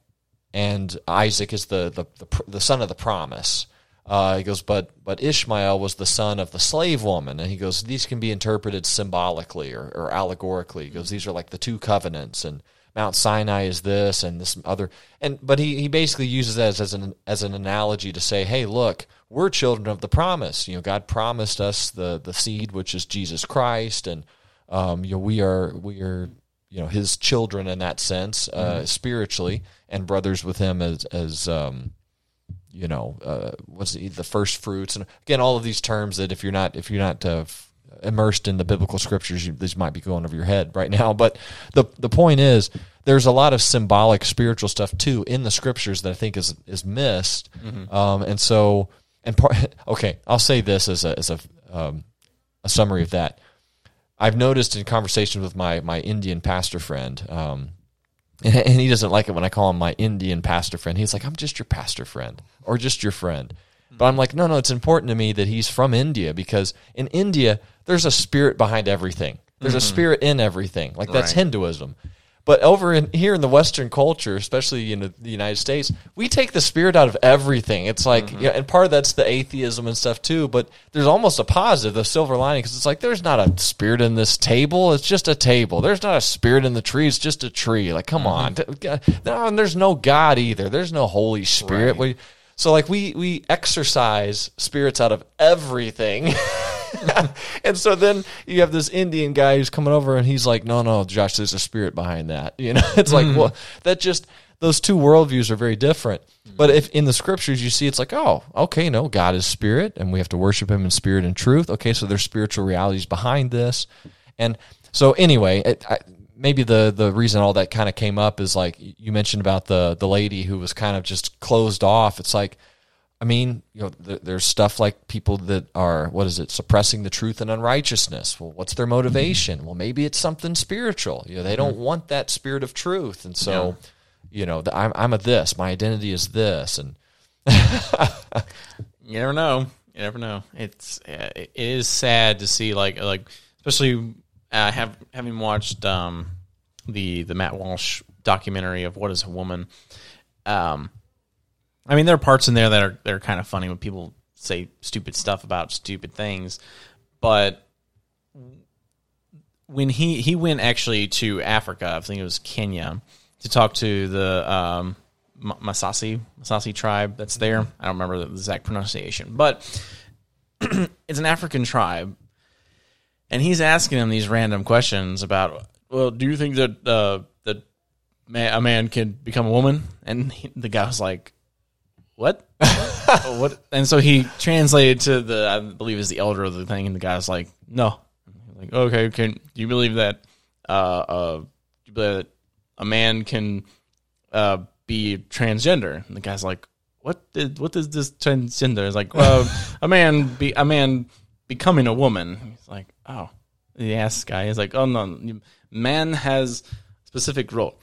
and Isaac is the the the, the son of the promise. Uh, he goes, but but Ishmael was the son of the slave woman, and he goes, these can be interpreted symbolically or, or allegorically. He goes, these are like the two covenants, and Mount Sinai is this, and this other, and but he, he basically uses that as, as an as an analogy to say, hey, look, we're children of the promise. You know, God promised us the the seed, which is Jesus Christ, and um, you know, we are we are you know his children in that sense, uh, spiritually, and brothers with him as as um, you know, uh, what's it, the first fruits, and again, all of these terms that if you're not if you're not uh, immersed in the biblical scriptures, you, these might be going over your head right now. But the the point is, there's a lot of symbolic spiritual stuff too in the scriptures that I think is is missed, um, and so and part. Okay, I'll say this as a as a um, a summary of that. I've noticed in conversations with my my Indian pastor friend, um, and, and he doesn't like it when I call him my Indian pastor friend. He's like, I'm just your pastor friend or just your friend. But I'm like, no, no, it's important to me that he's from India because in India, there's a spirit behind everything. There's a spirit in everything. Like that's Right. Hinduism. But over in here in the Western culture, especially in the United States, we take the spirit out of everything. It's like, mm-hmm. yeah, and part of that's the atheism and stuff too. But there's almost a positive, the silver lining, because it's like there's not a spirit in this table. It's just a table. There's not a spirit in the tree. It's just a tree. Like, come on, mm-hmm. no, and there's no God either. There's no Holy Spirit. We, so like we we exorcise spirits out of everything. and so then you have this Indian guy who's coming over and he's like, no, no, Josh, there's a spirit behind that. You know, it's like, mm. well, that just, those two worldviews are very different. Mm. But if in the scriptures you see, it's like, oh, okay, no, God is spirit and we have to worship him in spirit and truth. Okay, so there's spiritual realities behind this. And so anyway, it, I, maybe the, the reason all that kind of came up is like you mentioned about the, the lady who was kind of just closed off. It's like, I mean, you know, th- there's stuff like people that are what is it, suppressing the truth and unrighteousness. Well, what's their motivation? Well, maybe it's something spiritual. You know, they don't want that spirit of truth, and so, you know, the, I'm I'm a this. My identity is this, and You never know. You never know. It's uh, it is sad to see like like especially uh, have having watched um, the the Matt Walsh documentary of What Is a Woman. Um, I mean, there are parts in there that are that are kind of funny when people say stupid stuff about stupid things, but when he he went actually to Africa, I think it was Kenya, to talk to the um, Masasi Masasi tribe that's there. I don't remember the exact pronunciation, but it's an African tribe, and he's asking him these random questions about, well, do you think that uh, that a man can become a woman? And he, the guy was like, what? what? And so he translated to the, I believe is the elder of the thing, and the guy's like, no. Like, okay, can do you believe that? Uh, uh, do you believe that a man can uh, be transgender? And the guy's like, what? Did, what is this transgender? It's like, well, a man be a man becoming a woman. He's like, oh, he asks guy. He's like, oh no, man has specific role,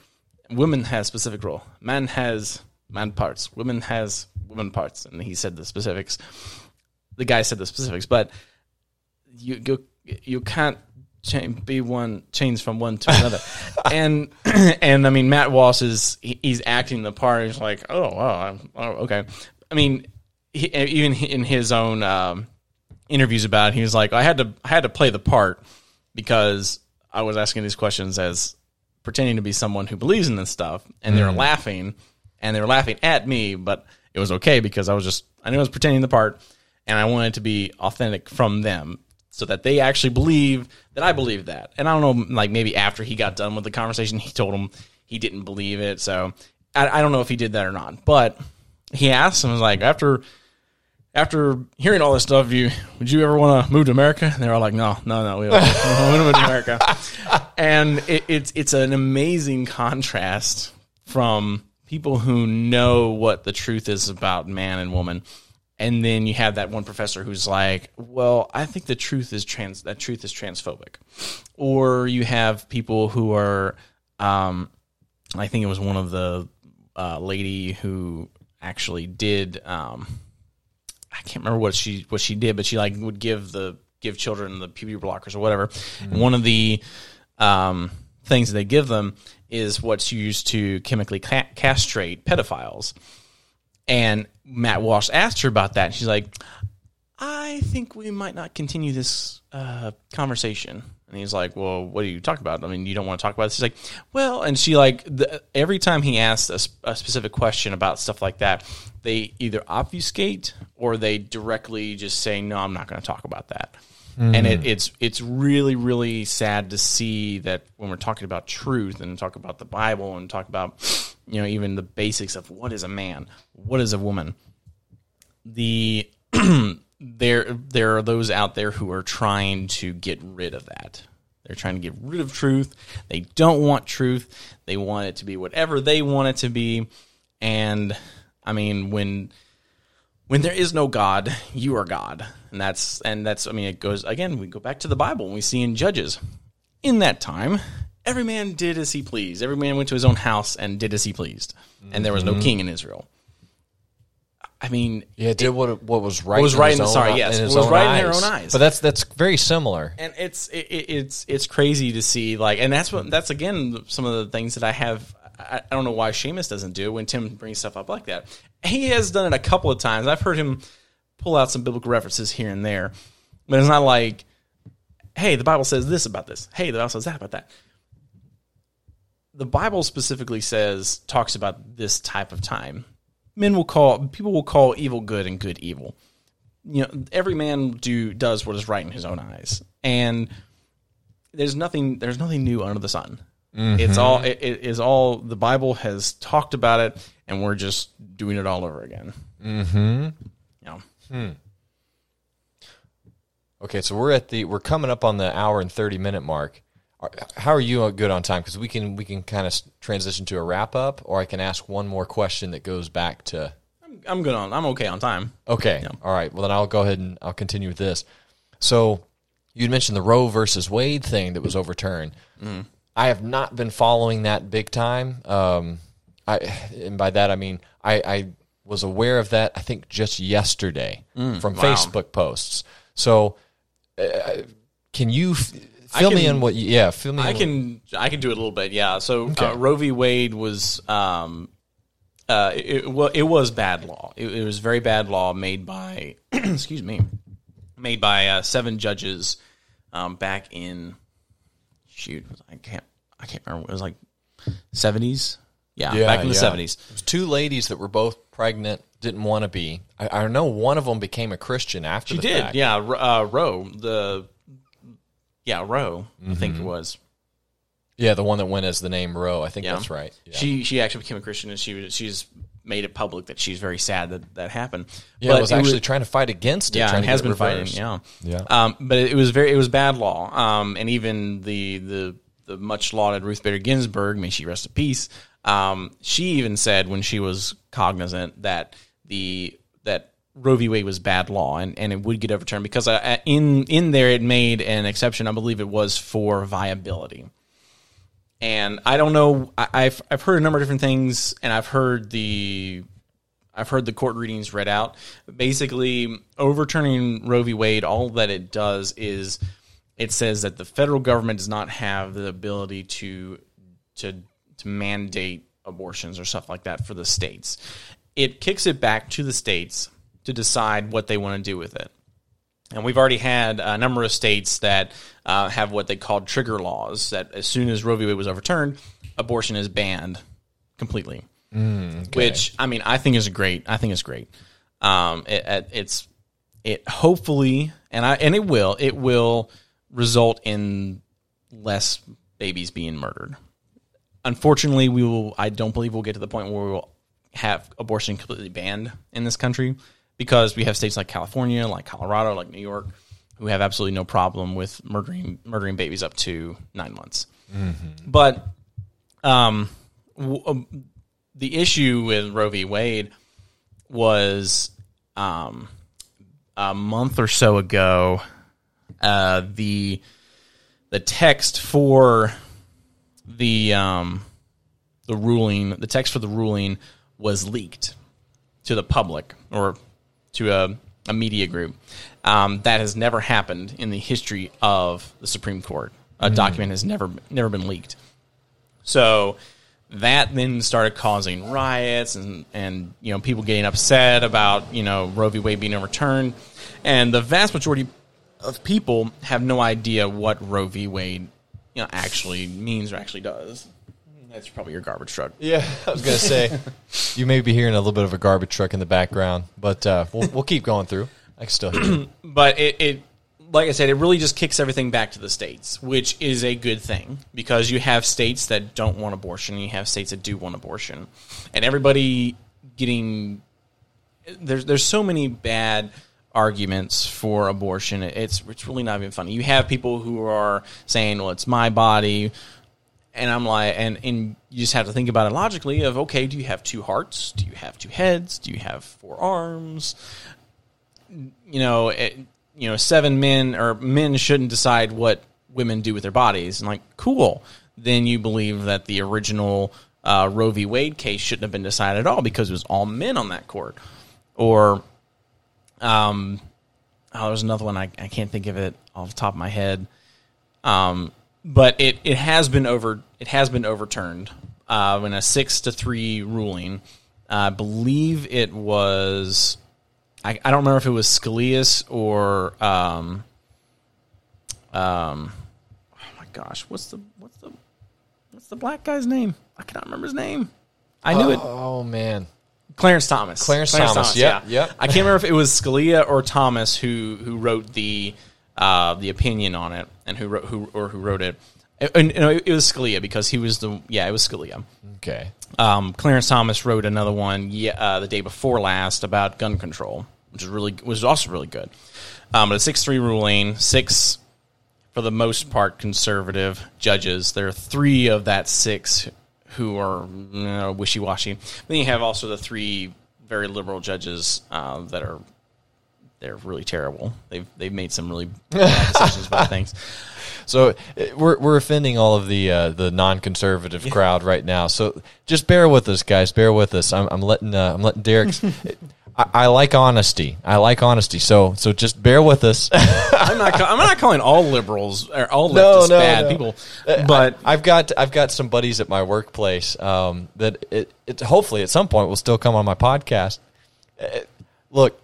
women has specific role. Man has man parts, women has women parts, and he said the specifics. The guy said the specifics, but you you, you can't change, be one change from one to another. and and I mean Matt Walsh is he, he's acting the part. He's like, oh wow, oh, okay. I mean, he, even in his own um, interviews about it, he was like, I had to I had to play the part because I was asking these questions as pretending to be someone who believes in this stuff, and they're laughing, and they were laughing at me, but it was okay because I was just I knew I was pretending the part, and I wanted to be authentic from them so that they actually believe that I believe that. And I don't know, like maybe after he got done with the conversation, he told him he didn't believe it. So I, I don't know if he did that or not. But he asked him, was like, after after hearing all this stuff, you would you ever want to move to America? And they were like, no, no, no, we don't want to move to America. And it, it's it's an amazing contrast from people who know what the truth is about man and woman and then you have that one professor who's like, "Well, I think the truth is trans. That truth is transphobic," or you have people who are, um, I think it was one of the uh, lady who actually did. Um, I can't remember what she what she did, but she like would give the give children the puberty blockers or whatever. Mm-hmm. One of the um, things they give them is what's used to chemically ca- castrate pedophiles. And Matt Walsh asked her about that. She's like, I think we might not continue this uh, conversation. And he's like, Well, what are you talking about? I mean, you don't want to talk about this. She's like, Well, and she like the, every time he asks a, a, specific question about stuff like that, they either obfuscate or they directly just say, No, I'm not going to talk about that. Mm. And it, it's it's really really sad to see that when we're talking about truth and talk about the Bible and talk about you know even the basics of what is a man, what is a woman, the there there are those out there who are trying to get rid of that. They're trying to get rid of truth. They don't want truth. They want it to be whatever they want it to be. And I mean, when when there is no God, you are God. And that's and that's I mean it goes again, we go back to the Bible and we see in Judges. In that time, every man did as he pleased. Every man went to his own house and did as he pleased. And there was no mm-hmm. king in Israel. I mean, yeah, did what what was right. Was right in, his sorry, yes, was right eyes. in their own eyes. But that's that's very similar. And it's it, it's it's crazy to see like, and that's what that's again some of the things that I have. I, I don't know why Seamus doesn't do when Tim brings stuff up like that. He has done it a couple of times. I've heard him pull out some biblical references here and there, but it's not like, hey, the Bible says this about this. Hey, the Bible says that about that. The Bible specifically says talks about this type of time men will call people will call evil good and good evil. You know, every man do does what is right in his own eyes, and there's nothing there's nothing new under the sun. Mm-hmm. It's all it, it is all the Bible has talked about it, and we're just doing it all over again. Hmm. Hmm. Okay, so we're at the we're coming up on the hour and thirty minute mark. How are you good on time? Because we can we can kind of transition to a wrap up, or I can ask one more question that goes back to. I'm, I'm good on. I'm okay on time. Okay. Yeah. All right. Well, then I'll go ahead and I'll continue with this. So you mentioned the Roe versus Wade thing that was overturned. Mm. I have not been following that big time. Um, I and by that I mean I, I was aware of that. I think just yesterday mm, from wow. Facebook posts. So. Uh, can you Fill can, me in what you, yeah, fill me in I can I can do it a little bit. Yeah. So uh, okay. uh, Roe v. Wade was um uh it, well it was bad law. It, it, was very bad law made by excuse me, made by uh, seven judges um back in shoot, I can't I can't remember. It was like 70s. Yeah, Yeah, back in the yeah. seventies. It was two ladies that were both pregnant, didn't want to be. I, I know one of them became a Christian after She the did, fact. yeah. Uh, Roe, the yeah Roe, I think Mm-hmm. it was. Yeah, the one that went as the name Roe. I think Yeah. that's right. Yeah. She she actually became a Christian, and she was she's made it public that she's very sad that that happened. yeah, But was it actually trying to fight against it. yeah, to has it been fighting. Yeah, Yeah. Um, but it was very it was bad law. Um, and even the the the much lauded Ruth Bader Ginsburg, may she rest in peace. Um, she even said when she was cognizant that the that Roe v. Wade was bad law and, and it would get overturned because uh, in in there it made an exception. I believe it was for viability. And I don't know. I, I've I've heard a number of different things, and I've heard the I've heard the court readings read out. Basically, overturning Roe v. Wade, all that it does is it says that the federal government does not have the ability to to to mandate abortions or stuff like that for the states. It kicks it back to the states to decide what they want to do with it. And we've already had a number of states that uh, have what they called trigger laws. That as soon as Roe v. Wade was overturned, abortion is banned completely. Which I mean, I think is great. I think it's great. Um, it, it, it's it hopefully, and I and it will. It will result in less babies being murdered. Unfortunately, we will. I don't believe we'll get to the point where we will have abortion completely banned in this country because we have states like California, like Colorado, like New York, who have absolutely no problem with murdering murdering babies up to nine months. But um, w- um, the issue with Roe v. Wade was um, a month or so ago. Uh, the the text for the um, the ruling, the text for the ruling was leaked to the public or to a, a media group. Um, that has never happened in the history of the Supreme Court. A document has never never been leaked. So that then started causing riots and, and you know people getting upset about you know Roe v. Wade being overturned, and the vast majority of people have no idea what Roe v. Wade you know actually means or actually does. That's probably your garbage truck. Yeah, I was gonna say you may be hearing a little bit of a garbage truck in the background, but uh, we'll we'll keep going through. I can still hear. it. but it, it like I said, it really just kicks everything back to the states, which is a good thing because you have states that don't want abortion, and you have states that do want abortion, and everybody getting there's there's so many bad arguments for abortion. It's it's really not even funny. You have people who are saying, "Well, it's my body." And I'm like, and, and you just have to think about it logically of, okay, do you have two hearts? Do you have two heads? Do you have four arms? you know, it, you know, seven men or men shouldn't decide what women do with their bodies. And like, cool. Then you believe that the original uh, Roe v. Wade case shouldn't have been decided at all because it was all men on that court. Or, um, oh, there's another one I, I can't think of it off the top of my head. Um, but it, it has been over it has been overturned uh, in a six to three ruling. I believe it was I, I don't remember if it was Scalia's or um, um, oh my gosh, what's the what's the what's the black guy's name? I cannot remember his name. I knew it. Oh man, Clarence Thomas. Clarence Thomas, yep, yep. I can't remember if it was Scalia or Thomas who who wrote the uh, the opinion on it and who wrote who or who wrote it. And, and, it was Scalia because he was the yeah it was Scalia. okay. Um, Clarence Thomas wrote another one yeah, uh, the day before last about gun control, which is really was also really good. Um, but a six three ruling, six for the most part conservative judges. There are three of that six who are you know, wishy washy. Then you have also the three very liberal judges uh, that are they're really terrible. They've they've made some really bad decisions about things. So uh, we're we're offending all of the uh, the non-conservative crowd right now. So just bear with us, guys. Bear with us. I'm, I'm letting uh, I'm letting Derrick's. I, I like honesty. I like honesty. So so just bear with us. I'm not I'm not calling all liberals or all No, leftists no, bad no. people, but I, have got I've got some buddies at my workplace um, that it, it hopefully at some point will still come on my podcast. Uh, look,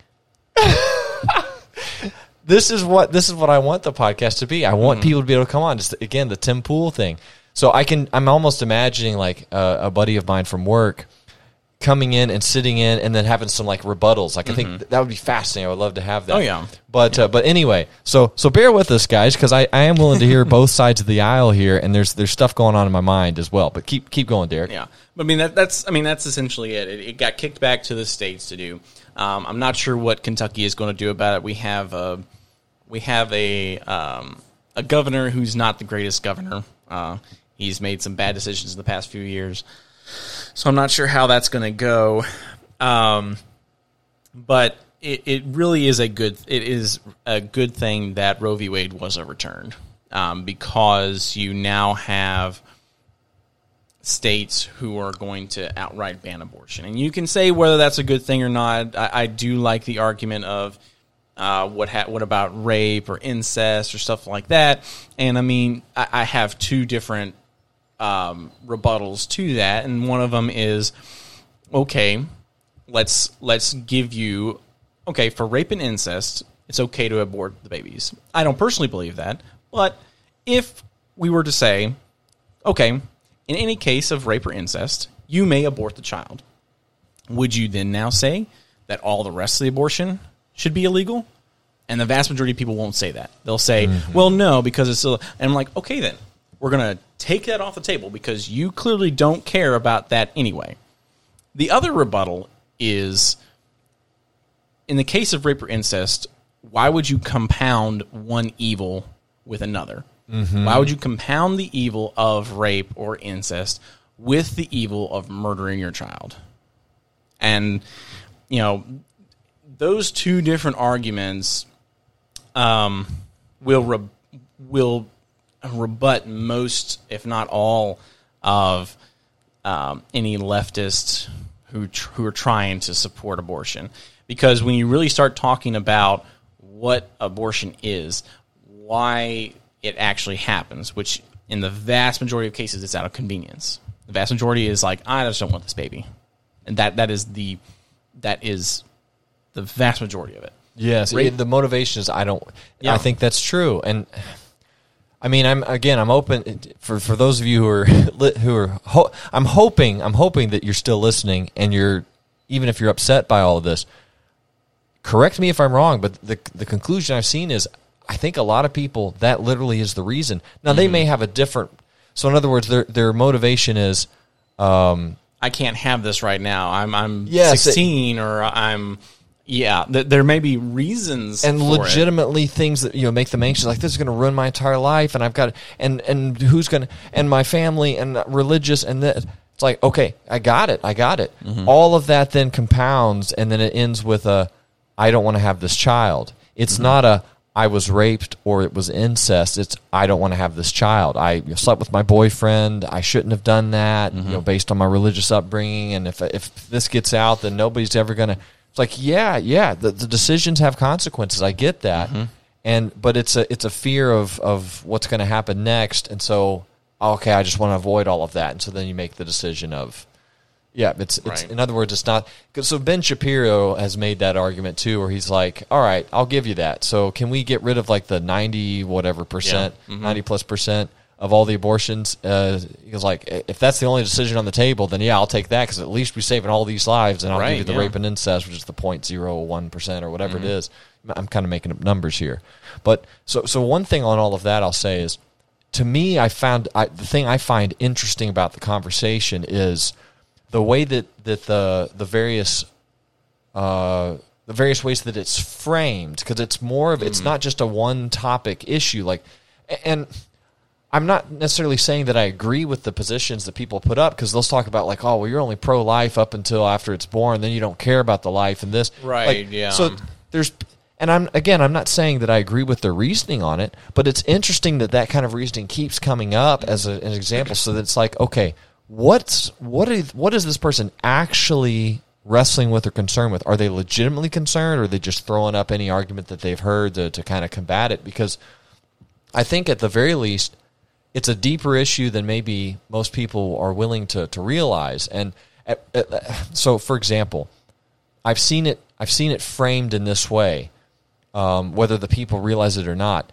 this is what this is what I want the podcast to be. I want people to be able to come on. Just again, the Tim Pool thing. So I can I'm almost imagining like a, a buddy of mine from work coming in and sitting in and then having some like rebuttals. Like I think th- that would be fascinating. I would love to have that. Mm-hmm. Oh, yeah. But uh, but anyway, so so bear with us guys because I, I am willing to hear both sides of the aisle here and there's there's stuff going on in my mind as well. But keep keep going, Derrick. Yeah, but I mean that, that's I mean that's essentially it. it. It got kicked back to the states to do. Um, I'm not sure what Kentucky is going to do about it. We have a we have a um, a governor who's not the greatest governor. Uh, he's made some bad decisions in the past few years, so I'm not sure how that's going to go. Um, but it, it really is a good it is a good thing that Roe v. Wade was overturned um, because you now have states who are going to outright ban abortion. And you can say whether that's a good thing or not. I, I do like the argument of uh, what ha- what about rape or incest or stuff like that. And I mean, I, I have two different um, rebuttals to that, and one of them is okay. Let's let's give you okay for rape and incest. It's okay to abort the babies. I don't personally believe that, but if we were to say, okay, in any case of rape or incest, you may abort the child. Would you then now say that all the rest of the abortion should be illegal? And the vast majority of people won't say that. They'll say, well, no, because it's still. And I'm like, okay, then we're going to take that off the table because you clearly don't care about that anyway. The other rebuttal is in the case of rape or incest, why would you compound one evil with another? Why would you compound the evil of rape or incest with the evil of murdering your child? And, you know, those two different arguments um, will re- will rebut most, if not all, of um, any leftists who tr- who are trying to support abortion. Because when you really start talking about what abortion is, why it actually happens, which in the vast majority of cases it's out of convenience. The vast majority is like, I just don't want this baby, and that that is the that is the vast majority of it. Yes, the motivation is I don't. Yeah. I think that's true, and I mean, I'm again, I'm open for for those of you who are who are. Ho- I'm hoping, I'm hoping that you're still listening, and you're even if you're upset by all of this. Correct me if I'm wrong, but the the conclusion I've seen is I think a lot of people that literally is the reason. Now they may have a different. So in other words, their their motivation is. Um, I can't have this right now. I'm I'm Yes, it- 16 or I'm yeah. Th- there may be reasons and for it. legitimately things that you know make them anxious like this is going to ruin my entire life and i've got and and who's going to and my family and religious and that it's like okay i got it i got it Mm-hmm. all of that then compounds and then it ends with a i don't want to have this child it's Mm-hmm. not a i was raped or it was incest it's i don't want to have this child i slept with my boyfriend i shouldn't have done that Mm-hmm. you know based on my religious upbringing and if if this gets out then nobody's ever going to it's like yeah yeah the, the decisions have consequences. I get that. Mm-hmm. and but it's a it's a fear of of what's going to happen next. And so okay i just want to avoid all of that. And so then you make the decision of yeah it's, it's Right. in other words it's not 'cause so ben shapiro has made that argument too where he's like all right i'll give you that. So can we get rid of like the 90 whatever percent Mm-hmm. 90 plus percent of all the abortions uh, he was like if that's the only decision on the table then yeah i'll take that because at least we're saving all these lives and i'll Right, give you the yeah. rape and incest which is the 0.01% or whatever Mm-hmm. it is i'm kind of making up numbers here but so so one thing on all of that i'll say is to me i found I, the thing i find interesting about the conversation is the way that that the the various uh, the various ways that it's framed because it's more of it's not just a one topic issue like and I'm not necessarily saying that I agree with the positions that people put up because they'll talk about like, oh, well, you're only pro life up until after it's born, then you don't care about the life and this. Right, Like, yeah. So there's, and I'm again, I'm not saying that I agree with their reasoning on it, but it's interesting that that kind of reasoning keeps coming up as a, an example. So that it's like, okay, what's what is what is this person actually wrestling with or concerned with? Are they legitimately concerned, or are they just throwing up any argument that they've heard to, to kind of combat it? Because I think at the very least, it's a deeper issue than maybe most people are willing to, to realize. And uh, uh, so, for example, I've seen it. I've seen it framed in this way, um, whether the people realize it or not.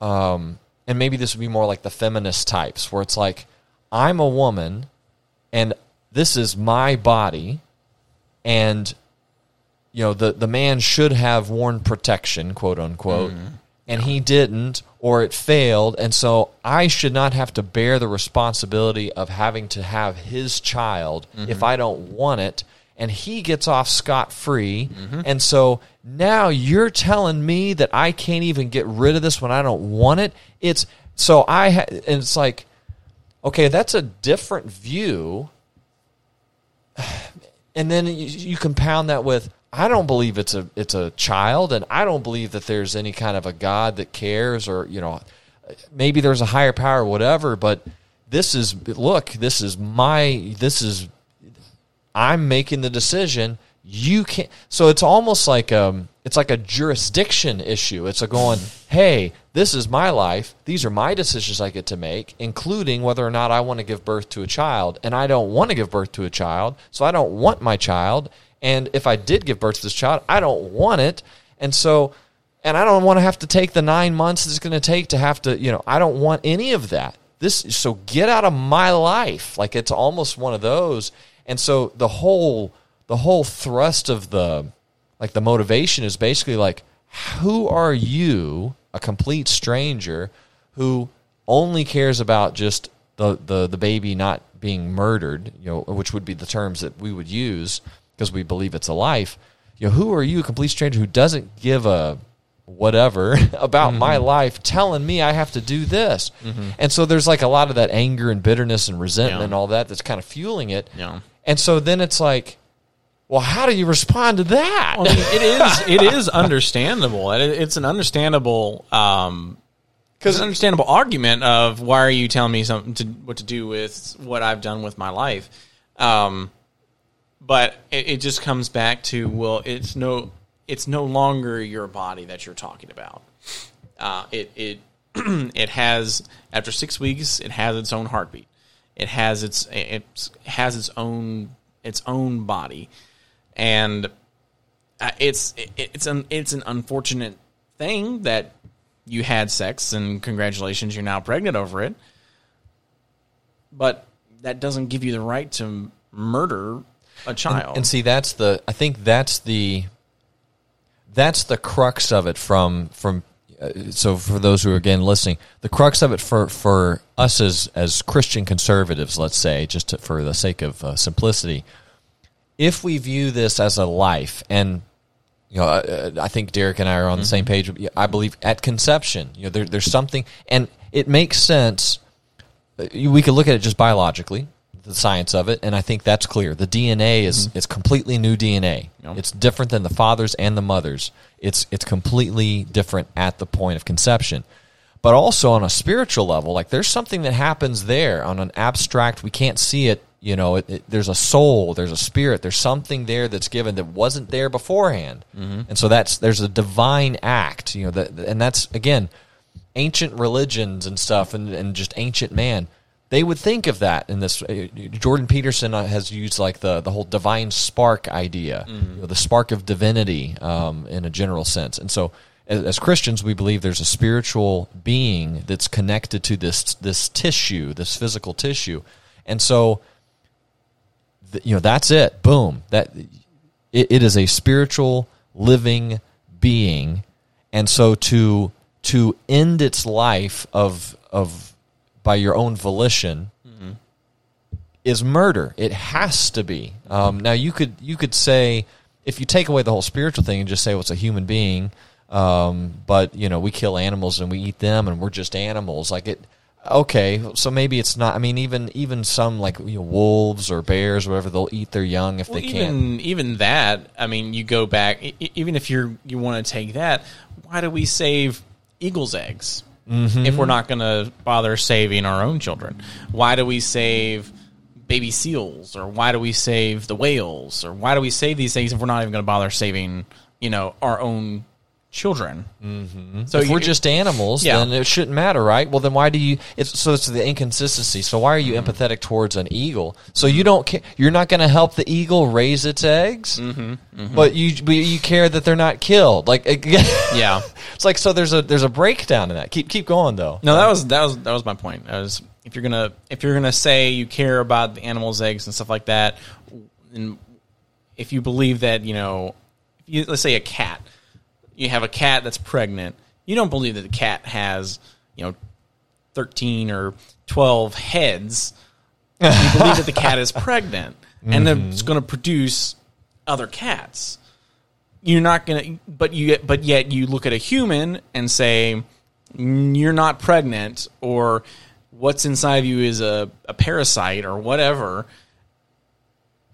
Um, and maybe this would be more like the feminist types, where it's like, I'm a woman, and this is my body, and you know the the man should have worn protection, quote unquote, and he didn't, or it failed, and so I should not have to bear the responsibility of having to have his child mm-hmm. if I don't want it, and he gets off scot free, mm-hmm. and so now you're telling me that I can't even get rid of this when I don't want it. It's so I ha- and it's like, okay, that's a different view. And then you, you compound that with I don't believe it's a it's a child, and I don't believe that there's any kind of a God that cares, or you know, maybe there's a higher power, whatever. But this is look, this is my this is I'm making the decision. You can't. So it's almost like um, it's like a jurisdiction issue. It's a going, hey, this is my life. These are my decisions I get to make, including whether or not I want to give birth to a child. And I don't want to give birth to a child, so I don't want my child. And if I did give birth to this child, I don't want it. And so, and I don't want to have to take the nine months it's going to take to have to, you know, I don't want any of that. This, so get out of my life. Like it's almost one of those. And so the whole, the whole thrust of the, like the motivation is basically like, who are you, a complete stranger, who only cares about just the, the, the baby not being murdered, you know, which would be the terms that we would use because we believe it's a life. You know, who are you, a complete stranger who doesn't give a whatever about my life telling me I have to do this? And so there's like a lot of that anger and bitterness and resentment Yeah. and all that that's kind of fueling it. Yeah. And so then it's like, well, how do you respond to that? Well, I mean, it is it is understandable. It, it's an understandable um, an understandable argument of why are you telling me something to what to do with what I've done with my life. Um, but it, it just comes back to well, it's no it's no longer your body that you're talking about. Uh, it it it has after six weeks, it has its own heartbeat. It has its it has its own its own body, and uh, it's it, it's an it's an unfortunate thing that you had sex and congratulations, you're now pregnant over it. But that doesn't give you the right to murder a child. And see, that's the. I think that's the. That's the crux of it. From from. Uh, so for those who are again listening, the crux of it for for us as as Christian conservatives, let's say, just to, for the sake of uh, simplicity, if we view this as a life and you know, uh, I think Derrick and I are on the same page. I believe at conception, you know, there, there's something, and it makes sense. Uh, We could look at it just biologically, the science of it, and I think that's clear. The DNA is mm-hmm. it's completely new DNA. It's different than the fathers and the mothers. It's it's completely different at the point of conception. But also on a spiritual level, like there's something that happens there on an abstract. We can't see it. You know, it, it, there's a soul, there's a spirit, there's something there that's given that wasn't there beforehand, mm-hmm. and so that's there's a divine act. You know, that and that's again ancient religions and stuff, and, and just ancient man. They would think of that in this. uh, Jordan Peterson uh, has used like the the whole divine spark idea, you know, the spark of divinity um, in a general sense, and so as, as Christians, we believe there's a spiritual being that's connected to this this tissue, this physical tissue, and so th- you know that's it. Boom. That it, it is a spiritual living being, and so to to end its life of of by your own volition is murder. It has to be. Um, now you could you could say if you take away the whole spiritual thing and just say well, it's a human being, um, but you know we kill animals and we eat them and we're just animals. Like it. Okay, so maybe it's not. I mean, even even some like you know, wolves or bears or whatever, they'll eat their young if Well, they can. even even that, I mean, you go back. Even if you're you want to take that, why do we save eagles' eggs Mm-hmm. if we're not going to bother saving our own children? Why do we save baby seals, or why do we save the whales, or why do we save these things if we're not even going to bother saving, you know, our own children. Mm-hmm. So if we're just animals, Yeah. then it shouldn't matter, right? Well, then why do you? It's so it's the inconsistency. So why are you mm-hmm. empathetic towards an eagle? So you don't care. You're not going to help the eagle raise its eggs, mm-hmm. mm-hmm, but you but you care that they're not killed. Like yeah. it's like so. There's a there's a breakdown in that. Keep keep going though. No, that was that was that was my point. That was if you're gonna if you're gonna say you care about the animals' eggs and stuff like that, and if you believe that you know, if you, let's say a cat, you have a cat that's pregnant, you don't believe that the cat has you know thirteen or twelve heads. You believe that the cat is pregnant and then it's going to produce other cats. You're not going to, but you, but yet you look at a human and say, "Mm, you're not pregnant or what's inside of you is a, a parasite or whatever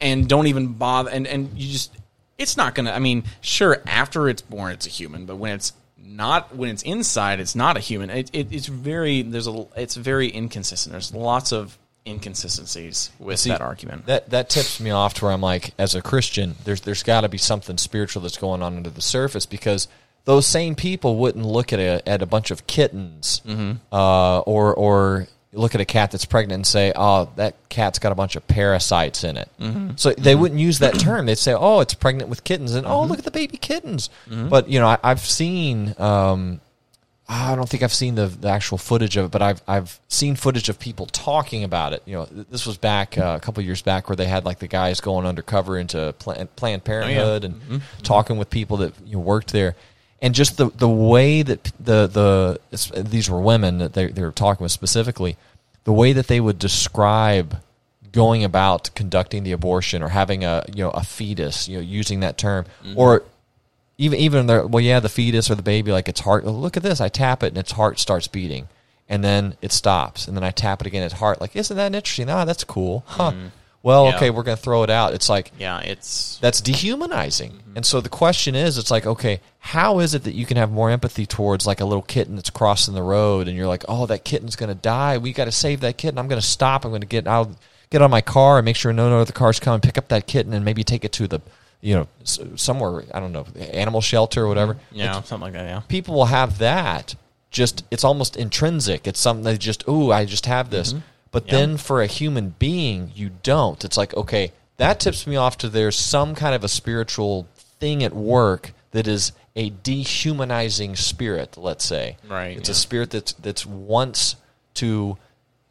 and don't even bother and, and you just it's not gonna i mean sure after it's born it's a human but when it's not when it's inside it's not a human. It, it, it's very there's a it's very inconsistent. There's lots of inconsistencies with See, that argument. That that tips me off to where I'm like, as a Christian, there's there's got to be something spiritual that's going on under the surface because those same people wouldn't look at a at a bunch of kittens, Mm-hmm. uh, or or look at a cat that's pregnant and say, "Oh, that cat's got a bunch of parasites in it." Mm-hmm. So they wouldn't use that term. They'd say, "Oh, it's pregnant with kittens," and Mm-hmm. "Oh, look at the baby kittens." But you know, I, I've seen. Um, I don't think I've seen the, the actual footage of it, but I've I've seen footage of people talking about it. You know, this was back uh, a couple years back where they had like the guys going undercover into Planned Parenthood and talking with people that you know, worked there, and just the the way that the the these were women that they they were talking with specifically, the way that they would describe going about conducting the abortion or having a you know a fetus, you know, using that term or even even the well yeah the fetus or the baby like its heart look at this i tap it and its heart starts beating and then it stops and then i tap it again its heart like isn't that interesting? Ah that's cool. Huh well Yeah. okay we're going to throw it out. It's like yeah it's that's dehumanizing. Mm-hmm. And so the question is it's like okay how is it that you can have more empathy towards like a little kitten that's crossing the road and you're like oh that kitten's going to die. We got to save that kitten. I'm going to stop. I'm going to get out get on my car and make sure no other cars come and pick up that kitten and maybe take it to the you know somewhere i don't know animal shelter or whatever. Mm-hmm. Yeah something like that yeah. people will have that. Just it's almost intrinsic. It's something they just ooh i just have this mm-hmm. But. Yeah. then for a human being you don't it's like okay that tips me off to there's some kind of a spiritual thing at work that is a dehumanizing spirit let's say Right, it's yeah. a spirit that's that's wants to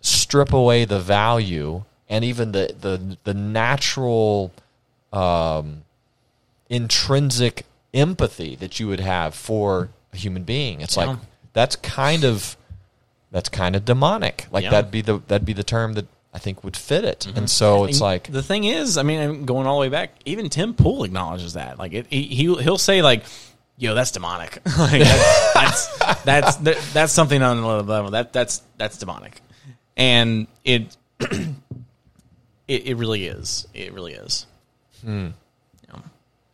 strip away the value and even the the the natural um, intrinsic empathy that you would have for a human being. It's Yeah. like that's kind of that's kind of demonic. Like Yeah. Mm-hmm. that'd be the that'd be the term that I think would fit it. And so it's And like the thing is, I mean, I'm going all the way back. Even Tim Pool acknowledges that. Like it, he he'll, say like, "Yo, that's demonic." like that's, that's that's that- that's something on another level. That that's that's demonic, and it it, it really is. It really is.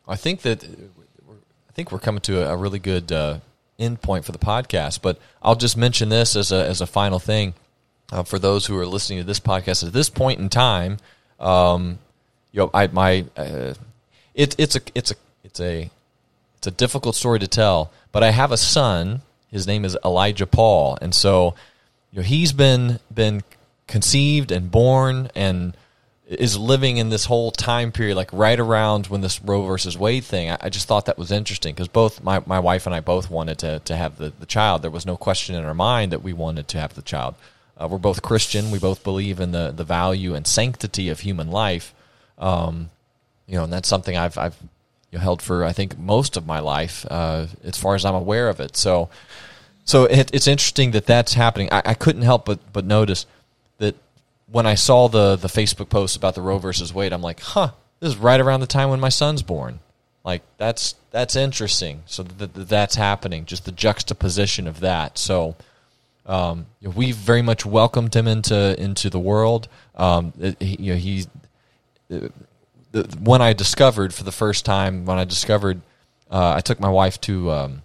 I think that I think we're coming to a, a really good uh, end point for the podcast. But I'll just mention this as a as a final thing uh, for those who are listening to this podcast at this point in time. Um, you know, I my uh, it, it's a it's a it's a it's a difficult story to tell. But I have a son. His name is Elijah Paul, and so you know he's been been conceived and born and is living in this whole time period, like right around when this Roe versus Wade thing. I, I just thought that was interesting because both my, my wife and I both wanted to, to have the, the child. There was no question in our mind that we wanted to have the child. Uh, we're both Christian. We both believe in the, the value and sanctity of human life. Um, you know, and that's something I've, I've you know, held for, I think, most of my life, uh, as far as I'm aware of it. So, so it, it's interesting that that's happening. I, I couldn't help but, but notice that when I saw the the Facebook post about the Roe versus Wade, I'm like, huh, this is right around the time when my son's born. Like that's that's interesting. So that that that's happening. Just the juxtaposition of that. So um, we very much welcomed him into into the world. Um, it- he, you know, he the, when I discovered for the first time when I discovered, uh, I took my wife to. Um,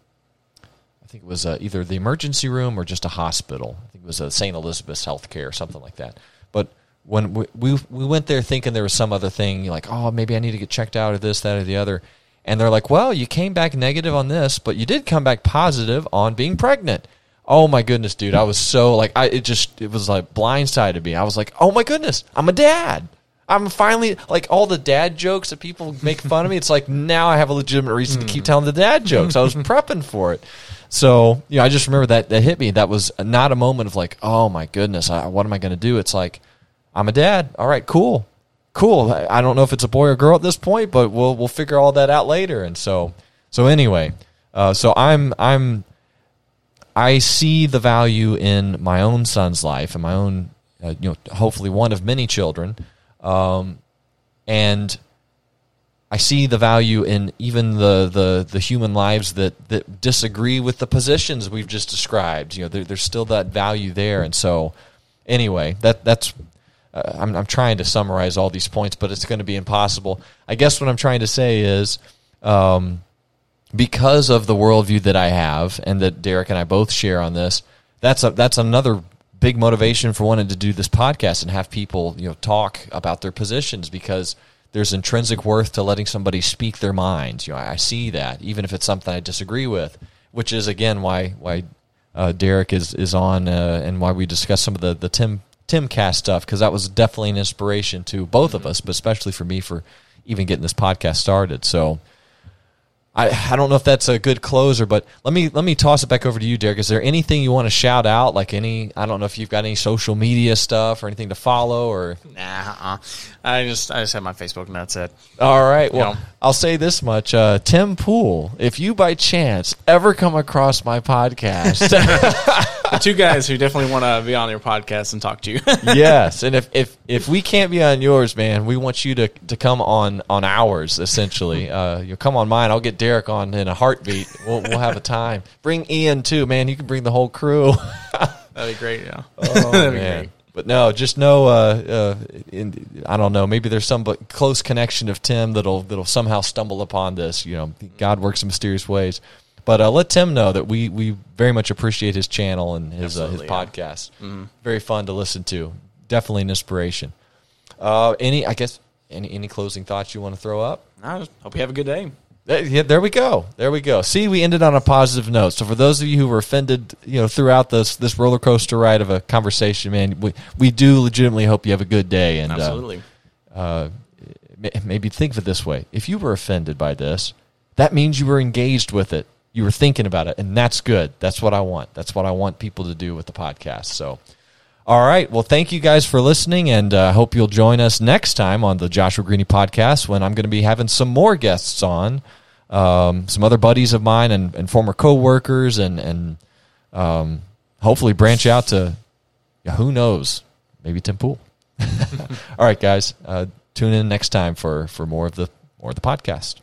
I think it was uh, either the emergency room or just a hospital. I think it was a St. Elizabeth's Healthcare or something like that. But when we, we we went there thinking there was some other thing, like oh maybe I need to get checked out or this that or the other, and they're like, "Well, you came back negative on this, but you did come back positive on being pregnant." Oh my goodness, dude! I was so like, I it just it was like blindsided me. I was like, "Oh my goodness, I'm a dad." I'm finally like all the dad jokes that people make fun of me. It's like now I have a legitimate reason to keep telling the dad jokes. I was prepping for it. So, you know, I just remember that that hit me. That was not a moment of like, oh my goodness, I, what am I going to do? It's like, I'm a dad. All right, cool, cool. I, I don't know if it's a boy or girl at this point, but we'll we'll figure all that out later. And so, so anyway, uh, so I'm I'm I see the value in my own son's life and my own, uh, you know, hopefully one of many children, um, and I see the value in even the, the, the human lives that, that disagree with the positions we've just described. You know, there, there's still that value there, and so anyway, that that's. Uh, I'm, I'm trying to summarize all these points, but it's going to be impossible. I guess what I'm trying to say is, um, because of the worldview that I have and that Derrick and I both share on this, that's a that's another big motivation for wanting to do this podcast and have people you know talk about their positions because there's intrinsic worth to letting somebody speak their minds. You know, I see that even if it's something I disagree with, which is again why why uh, Derrick is is on uh, and why we discuss some of the the Tim Timcast stuff because that was definitely an inspiration to both of us, but especially for me for even getting this podcast started. So. I, I don't know if that's a good closer, but let me let me toss it back over to you, Derrick. Is there anything you want to shout out? Like any, I don't know if you've got any social media stuff or anything to follow, or Nah, uh-uh. I just I just have my Facebook and that's it. all right. Well, know. I'll say this much: uh, Tim Pool. If you by chance ever come across my podcast, The two guys who definitely want to be on your podcast and talk to you. yes, and if, if if we can't be on yours, man, we want you to to come on on ours. Essentially, uh, you come on mine. I'll get Derrick on in a heartbeat. We'll we'll have a time. Bring Ian too, man. You can bring the whole crew. That'd be great. Yeah. Oh That'd be man. great. But no, just know. Uh, uh, in, I don't know. Maybe there's some but close connection of Tim that'll that'll somehow stumble upon this. You know, God works in mysterious ways. But uh, let Tim know that we, we very much appreciate his channel and his uh, his Absolutely, yeah. podcast. Very fun to listen to. Definitely an inspiration. Uh, any, I guess, any any closing thoughts you want to throw up? I just hope you have a good day. Uh, Yeah, there we go. There we go. See, we ended on a positive note. So for those of you who were offended, you know, throughout this this roller coaster ride of a conversation, man, we we do legitimately hope you have a good day. And uh, Absolutely. uh, ma- maybe think of it this way: if you were offended by this, that means you were engaged with it. You were thinking about it, and that's good. That's what I want. That's what I want people to do with the podcast. So. All right. Well, thank you guys for listening, and I uh, hope you'll join us next time on the Joshua Greaney podcast when I'm going to be having some more guests on, um, some other buddies of mine and, and former coworkers, and and um, hopefully branch out to who knows, maybe Tim Pool. All right, guys, uh, tune in next time for for more of the more of the podcast.